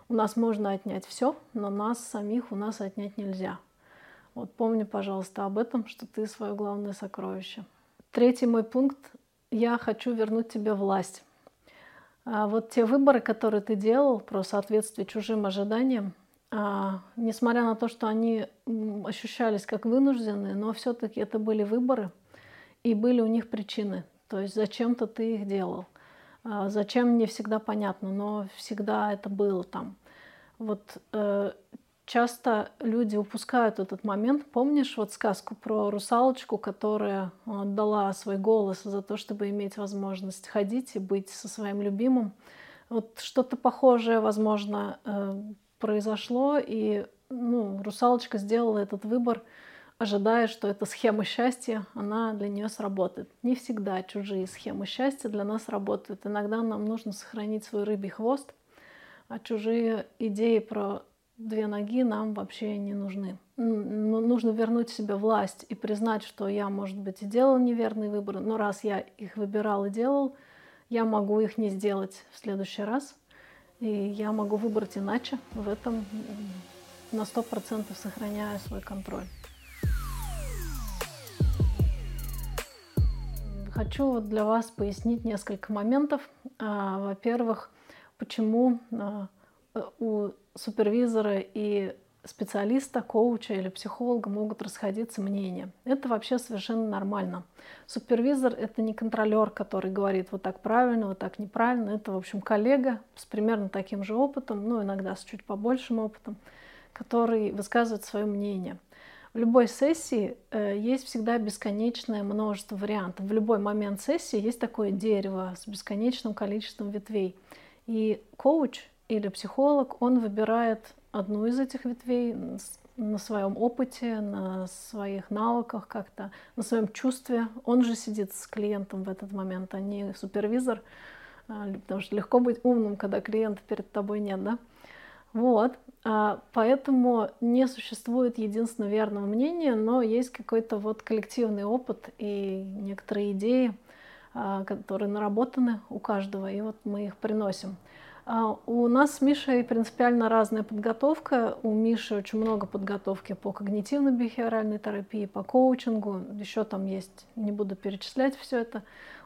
C: У нас можно отнять все, но нас самих у нас отнять нельзя. Вот помни, пожалуйста, об этом, что ты свое главное сокровище. Третий мой пункт — я хочу вернуть тебе власть. А вот те выборы, которые ты делал про соответствие чужим ожиданиям, а, несмотря на то, что они ощущались как вынужденные, но все-таки это были выборы, и были у них причины. То есть зачем-то ты их делал. А, зачем, не всегда понятно, но всегда это было там. Вот э, часто люди упускают этот момент. Помнишь вот сказку про русалочку, которая отдала свой голос за то, чтобы иметь возможность ходить и быть со своим любимым? Вот что-то похожее, возможно, э, произошло, и ну, русалочка сделала этот выбор – ожидая, что эта схема счастья, она для нее сработает. Не всегда чужие схемы счастья для нас работают. Иногда нам нужно сохранить свой рыбий хвост, а чужие идеи про две ноги нам вообще не нужны. Ну, нужно вернуть себе власть и признать, что я, может быть, и делал неверный выбор, но раз я их выбирал и делал, я могу их не сделать в следующий раз, и я могу выбрать иначе. В этом на сто процентов сохраняю свой контроль. Хочу для вас пояснить несколько моментов. А, во-первых, почему а, у супервизора и специалиста, коуча или психолога могут расходиться мнения. Это вообще совершенно нормально. Супервизор — это не контролер, который говорит вот так правильно, вот так неправильно. Это, в общем, коллега с примерно таким же опытом, ну, иногда с чуть побольшим опытом, который высказывает свое мнение. В любой сессии э, есть всегда бесконечное множество вариантов. В любой момент сессии есть такое дерево с бесконечным количеством ветвей. И коуч или психолог, он выбирает одну из этих ветвей на своем опыте, на своих навыках как-то, на своем чувстве. Он же сидит с клиентом в этот момент, а не супервизор, а, потому что легко быть умным, когда клиента перед тобой нет, да? Вот. А, поэтому не существует единственно верного мнения, но есть какой-то вот коллективный опыт и некоторые идеи, а, которые наработаны у каждого, и вот мы их приносим. А, у нас с Мишей принципиально разная подготовка. У Миши очень много подготовки по когнитивно-бихевиоральной терапии, по коучингу. Еще там есть, не буду перечислять все это.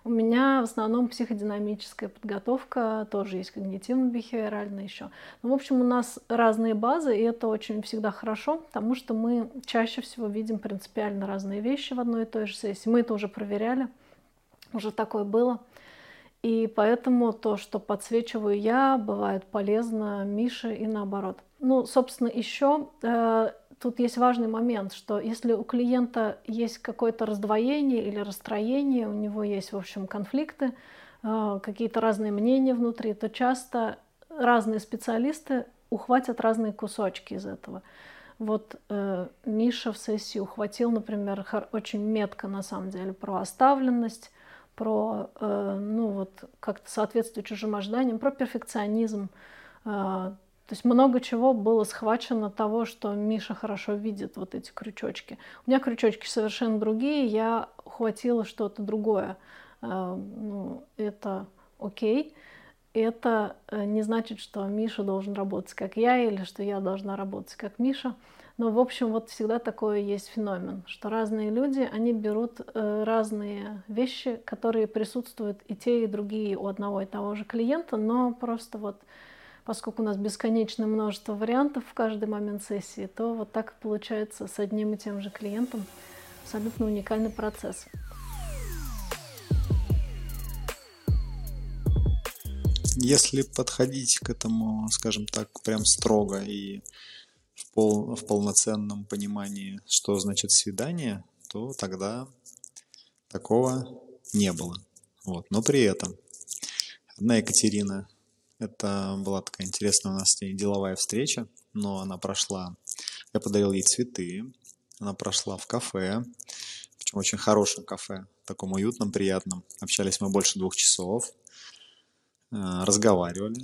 C: У меня в основном психодинамическая подготовка, тоже есть когнитивно-бихевиоральная еще. Ну, в общем, у нас разные базы, и это очень всегда хорошо, потому что мы чаще всего видим принципиально разные вещи в одной и той же сессии. Мы это уже проверяли, уже такое было. И поэтому то, что подсвечиваю я, бывает полезно Мише и наоборот. Ну, собственно, еще э, тут есть важный момент, что если у клиента есть какое-то раздвоение или расстроение, у него есть, в общем, конфликты, э, какие-то разные мнения внутри, то часто разные специалисты ухватят разные кусочки из этого. Вот э, Миша в сессии ухватил, например, очень метко на самом деле про оставленность, про, э, ну вот, как-то соответствие чужим ожиданиям, про перфекционизм. Э, то есть много чего было схвачено того, что Миша хорошо видит, вот эти крючочки. У меня крючочки совершенно другие, я ухватила что-то другое. Э, ну, это окей. Это э, не значит, что Миша должен работать как я или что я должна работать как Миша. Но, в общем, вот всегда такое есть феномен, что разные люди, они берут э, разные вещи, которые присутствуют и те, и другие у одного и того же клиента, но просто вот поскольку у нас бесконечное множество вариантов в каждый момент сессии, то вот так получается с одним и тем же клиентом абсолютно уникальный процесс.
B: Если подходить к этому, скажем так, прям строго и в, пол, в полноценном понимании, что значит свидание, то тогда такого не было. Вот. Но при этом одна Екатерина, это была такая интересная у нас с ней деловая встреча, но она прошла, я подарил ей цветы, она прошла в кафе, причем очень хорошем кафе, таком уютном, приятном. Общались мы больше двух часов, э, разговаривали,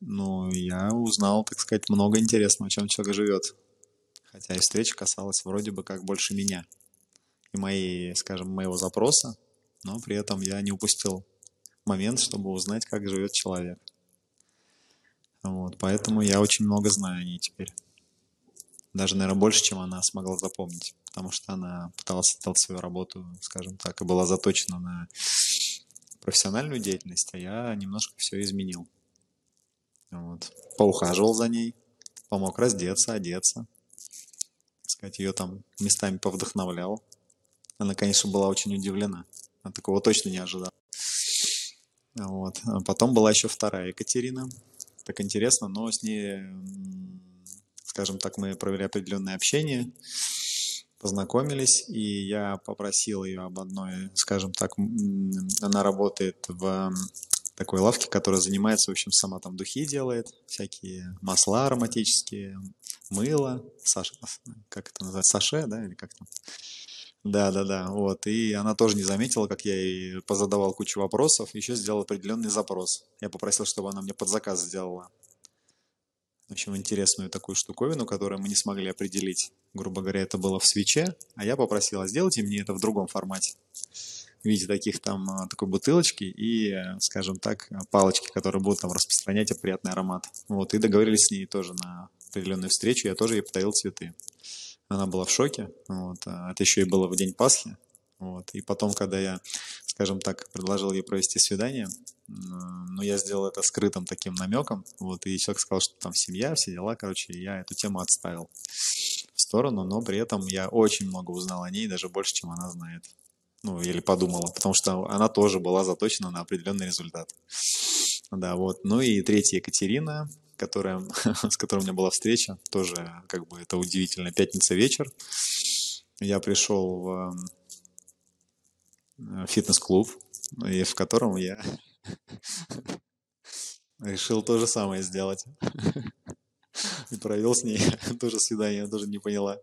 B: ну, я узнал, так сказать, много интересного, чем человек живет. Хотя и встреча касалась вроде бы как больше меня и моей, скажем, моего запроса, но при этом я не упустил момент, чтобы узнать, как живет человек. Вот, поэтому я очень много знаю о ней теперь. Даже, наверное, больше, чем она смогла запомнить, потому что она пыталась сделать свою работу, скажем так, и была заточена на профессиональную деятельность, а я немножко все изменил. Вот. Поухаживал за ней, помог раздеться, одеться. Так сказать, ее там местами повдохновлял. Она, конечно, была очень удивлена. Она такого точно не ожидала. Вот. А потом была еще вторая Екатерина. Так интересно, но с ней, скажем так, мы провели определенное общение, познакомились, и я попросил ее об одной, скажем так, она работает в такой лавки, которая занимается, в общем, сама там духи делает, всякие масла ароматические, мыло, Саша, как это называется, саше, да, или как там? Да, да, да, вот. И она тоже не заметила, как я ей позадавал кучу вопросов, еще сделал определенный запрос. Я попросил, чтобы она мне под заказ сделала. В общем, интересную такую штуковину, которую мы не смогли определить. Грубо говоря, это было в свече, а я попросила, сделайте мне это в другом формате в виде таких там, а, такой бутылочки и, скажем так, палочки, которые будут там распространять приятный аромат. Вот, и договорились с ней тоже на определенную встречу, я тоже ей подарил цветы. Она была в шоке, вот, а это еще и было в день Пасхи, вот, и потом, когда я, скажем так, предложил ей провести свидание, но я сделал это скрытым таким намеком, вот, и человек сказал, что там семья, все дела, короче, я эту тему отставил в сторону, но при этом я очень много узнал о ней, даже больше, чем она знает ну, или подумала, потому что она тоже была заточена на определенный результат. Да, вот. Ну и третья Екатерина, которая, с которой у меня была встреча, тоже как бы это удивительно, пятница вечер. Я пришел в э, фитнес-клуб, и в котором я решил то же самое сделать. И провел с ней тоже свидание, я тоже не поняла.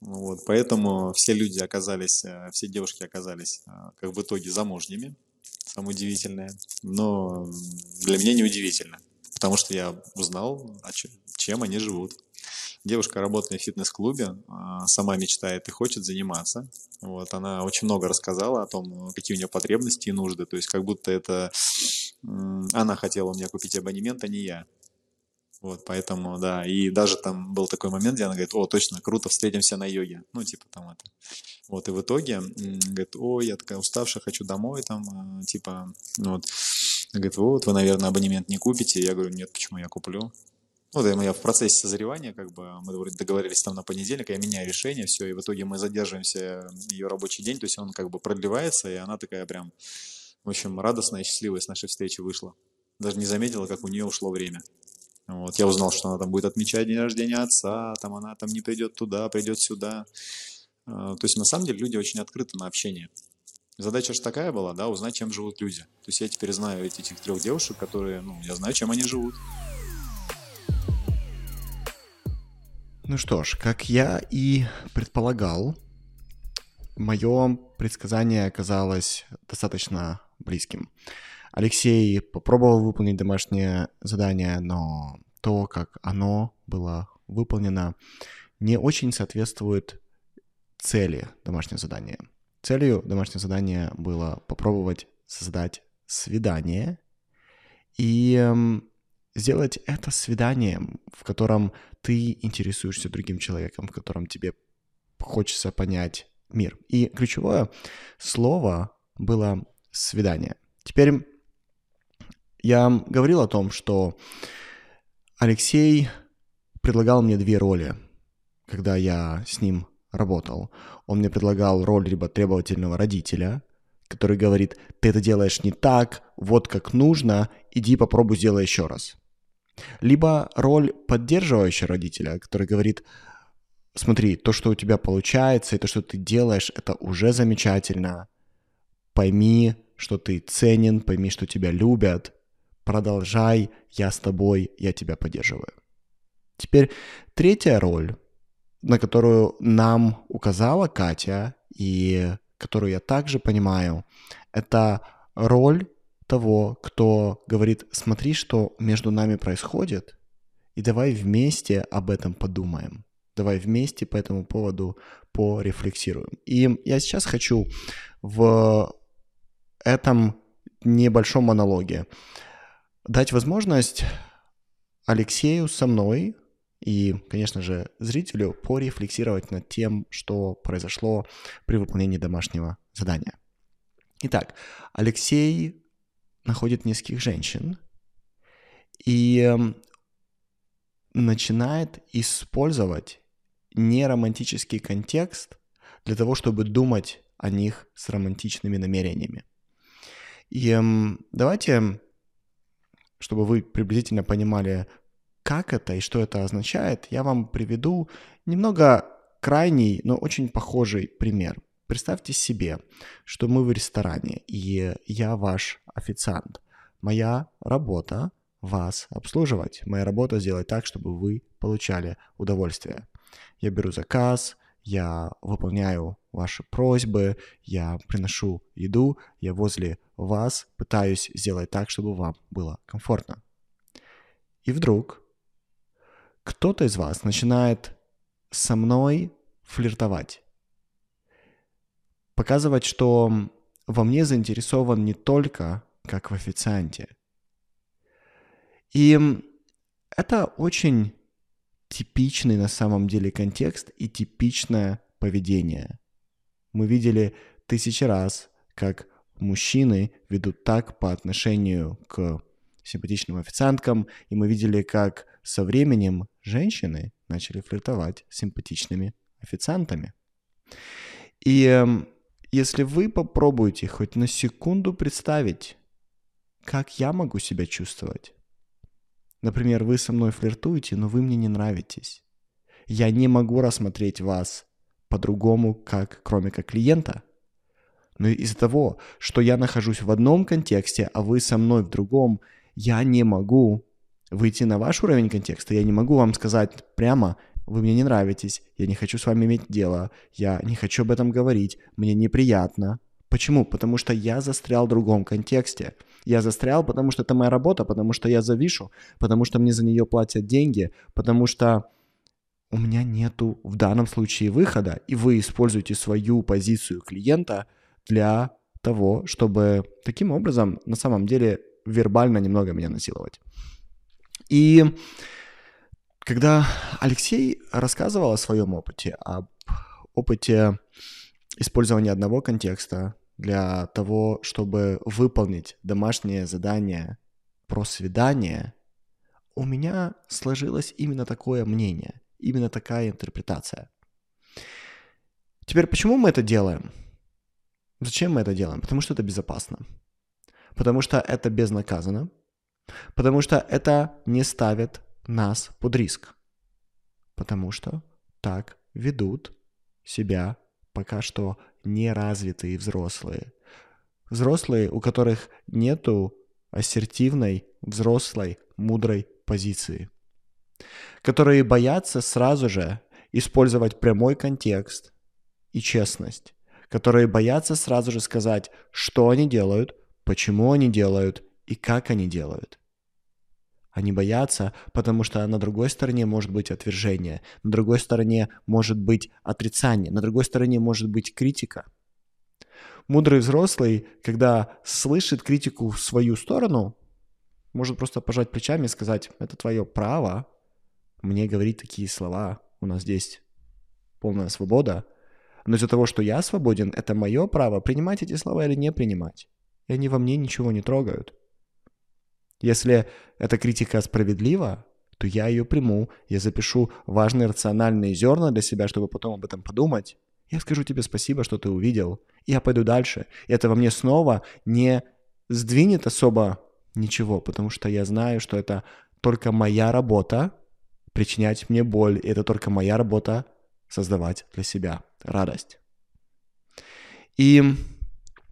B: Вот, поэтому все люди оказались, э, все девушки оказались э, как в итоге замужними, самое удивительное. Но для меня не удивительно, потому что я узнал, чем они живут. Девушка работает в фитнес-клубе, а, сама мечтает и хочет заниматься. Вот, она очень много рассказала о том, какие у нее потребности и нужды. То есть как будто это она хотела у меня купить абонемент, а не я. Вот, поэтому, да, и даже там был такой момент, где она говорит, о, точно, круто, встретимся на йоге. Ну, типа там это. Вот, и в итоге, говорит, о, я такая уставшая, хочу домой, там, э, типа, ну вот. Говорит, вот, вы, наверное, абонемент не купите. Я говорю, нет, почему я куплю? Ну, да, я в процессе созревания, как бы, мы договорились там на понедельник, я меняю решение, все, и в итоге мы задерживаемся, ее рабочий день, то есть он как бы продлевается, и она такая прям
D: В общем, радостная и счастливая с нашей встречи вышла. Даже не заметила, как у нее ушло время. Вот, я узнал, что она там будет отмечать день рождения отца, там она там не придет туда, придет сюда. А, то есть, на самом деле, люди очень открыты на общение. Задача же такая была, да, узнать, чем живут люди. То есть я теперь знаю этих трех девушек, которые, ну, я знаю, чем они живут.
A: Ну что ж, как я и предполагал, мое предсказание оказалось достаточно близким. Алексей попробовал выполнить домашнее задание, но то, как оно было выполнено, не очень соответствует цели домашнего задания. Целью домашнего задания было попробовать создать свидание и эм, сделать это свиданием, в котором ты интересуешься другим человеком, в котором тебе хочется понять мир. И ключевое слово было свидание. Теперь я говорил о том, что Алексей предлагал мне две роли, когда я с ним работал. Он мне предлагал роль либо требовательного родителя, который говорит, ты это делаешь не так, вот как нужно, иди попробуй сделай еще раз. Либо роль поддерживающего родителя, который говорит, смотри, то, что у тебя получается, и то, что ты делаешь, это уже замечательно. Пойми, что ты ценен, пойми, что тебя любят. Продолжай, я с тобой, я тебя поддерживаю. Теперь третья роль, на которую нам указала Катя, и которую я также понимаю, это роль того, кто говорит, смотри, что между нами происходит, и давай вместе об этом подумаем. Давай вместе по этому поводу порефлексируем. И я сейчас хочу в этом небольшом монологе дать возможность Алексею со мной и, конечно же, зрителю порефлексировать над тем, что произошло при выполнении домашнего задания. Итак, Алексей находит нескольких женщин и эм, начинает использовать неромантический контекст для того, чтобы думать о них с романтичными намерениями. И эм, давайте, чтобы вы приблизительно понимали, как это и что это означает, я вам приведу немного крайний, но очень похожий пример. Представьте себе, что мы в ресторане, и я ваш официант. Моя работа вас обслуживать. Моя работа сделать так, чтобы вы получали удовольствие. Я беру заказ, я выполняю ваши просьбы, я приношу еду, я возле вас пытаюсь сделать так, чтобы вам было комфортно. И вдруг кто-то из вас начинает со мной флиртовать. Показывать, что во мне заинтересован не только как в официанте. И это очень типичный на самом деле контекст и типичное поведение. Мы видели тысячи раз, как мужчины ведут так по отношению к симпатичным официанткам, и мы видели, как со временем женщины начали флиртовать с симпатичными официантами. И э, если вы попробуете хоть на секунду представить, как я могу себя чувствовать. Например, вы со мной флиртуете, но вы мне не нравитесь. Я не могу рассмотреть вас по-другому, как кроме как клиента. Но из-за того, что я нахожусь в одном контексте, а вы со мной в другом, я не могу выйти на ваш уровень контекста, я не могу вам сказать прямо, вы мне не нравитесь, я не хочу с вами иметь дело, я не хочу об этом говорить, мне неприятно. Почему? Потому что я застрял в другом контексте. Я застрял, потому что это моя работа, потому что я завишу, потому что мне за нее платят деньги, потому что у меня нету в данном случае выхода, и вы используете свою позицию клиента для того, чтобы таким образом на самом деле вербально немного меня насиловать. И когда Алексей рассказывал о своем опыте, об опыте использования одного контекста для того, чтобы выполнить домашнее задание про свидание, у меня сложилось именно такое мнение, именно такая интерпретация. Теперь, почему мы это делаем? Зачем мы это делаем? Потому что это безопасно. Потому что это безнаказанно. Потому что это не ставит нас под риск. Потому что так ведут себя пока что неразвитые взрослые. Взрослые, у которых нету ассертивной, взрослой, мудрой позиции. Которые боятся сразу же использовать прямой контекст и честность. Которые боятся сразу же сказать, что они делают, почему они делают и как они делают. Они боятся, потому что на другой стороне может быть отвержение, на другой стороне может быть отрицание, на другой стороне может быть критика. Мудрый взрослый, когда слышит критику в свою сторону, может просто пожать плечами и сказать, это твое право мне говорить такие слова, у нас здесь полная свобода, но из-за того, что я свободен, это мое право принимать эти слова или не принимать. И они во мне ничего не трогают. Если эта критика справедлива, то я ее приму, я запишу важные рациональные зерна для себя, чтобы потом об этом подумать. Я скажу тебе спасибо, что ты увидел, я пойду дальше. И это во мне снова не сдвинет особо ничего, потому что я знаю, что это только моя работа причинять мне боль, и это только моя работа создавать для себя радость. И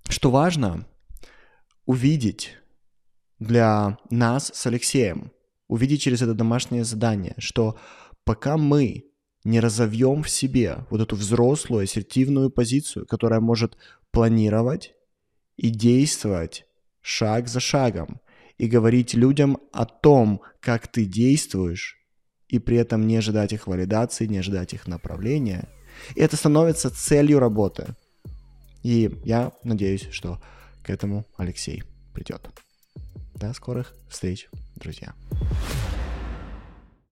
A: что важно, увидеть для нас с Алексеем увидеть через это домашнее задание, что пока мы не разовьем в себе вот эту взрослую ассертивную позицию, которая может планировать и действовать шаг за шагом, и говорить людям о том, как ты действуешь, и при этом не ожидать их валидации, не ожидать их направления. И это становится целью работы. И я надеюсь, что к этому Алексей придет. До скорых встреч, друзья.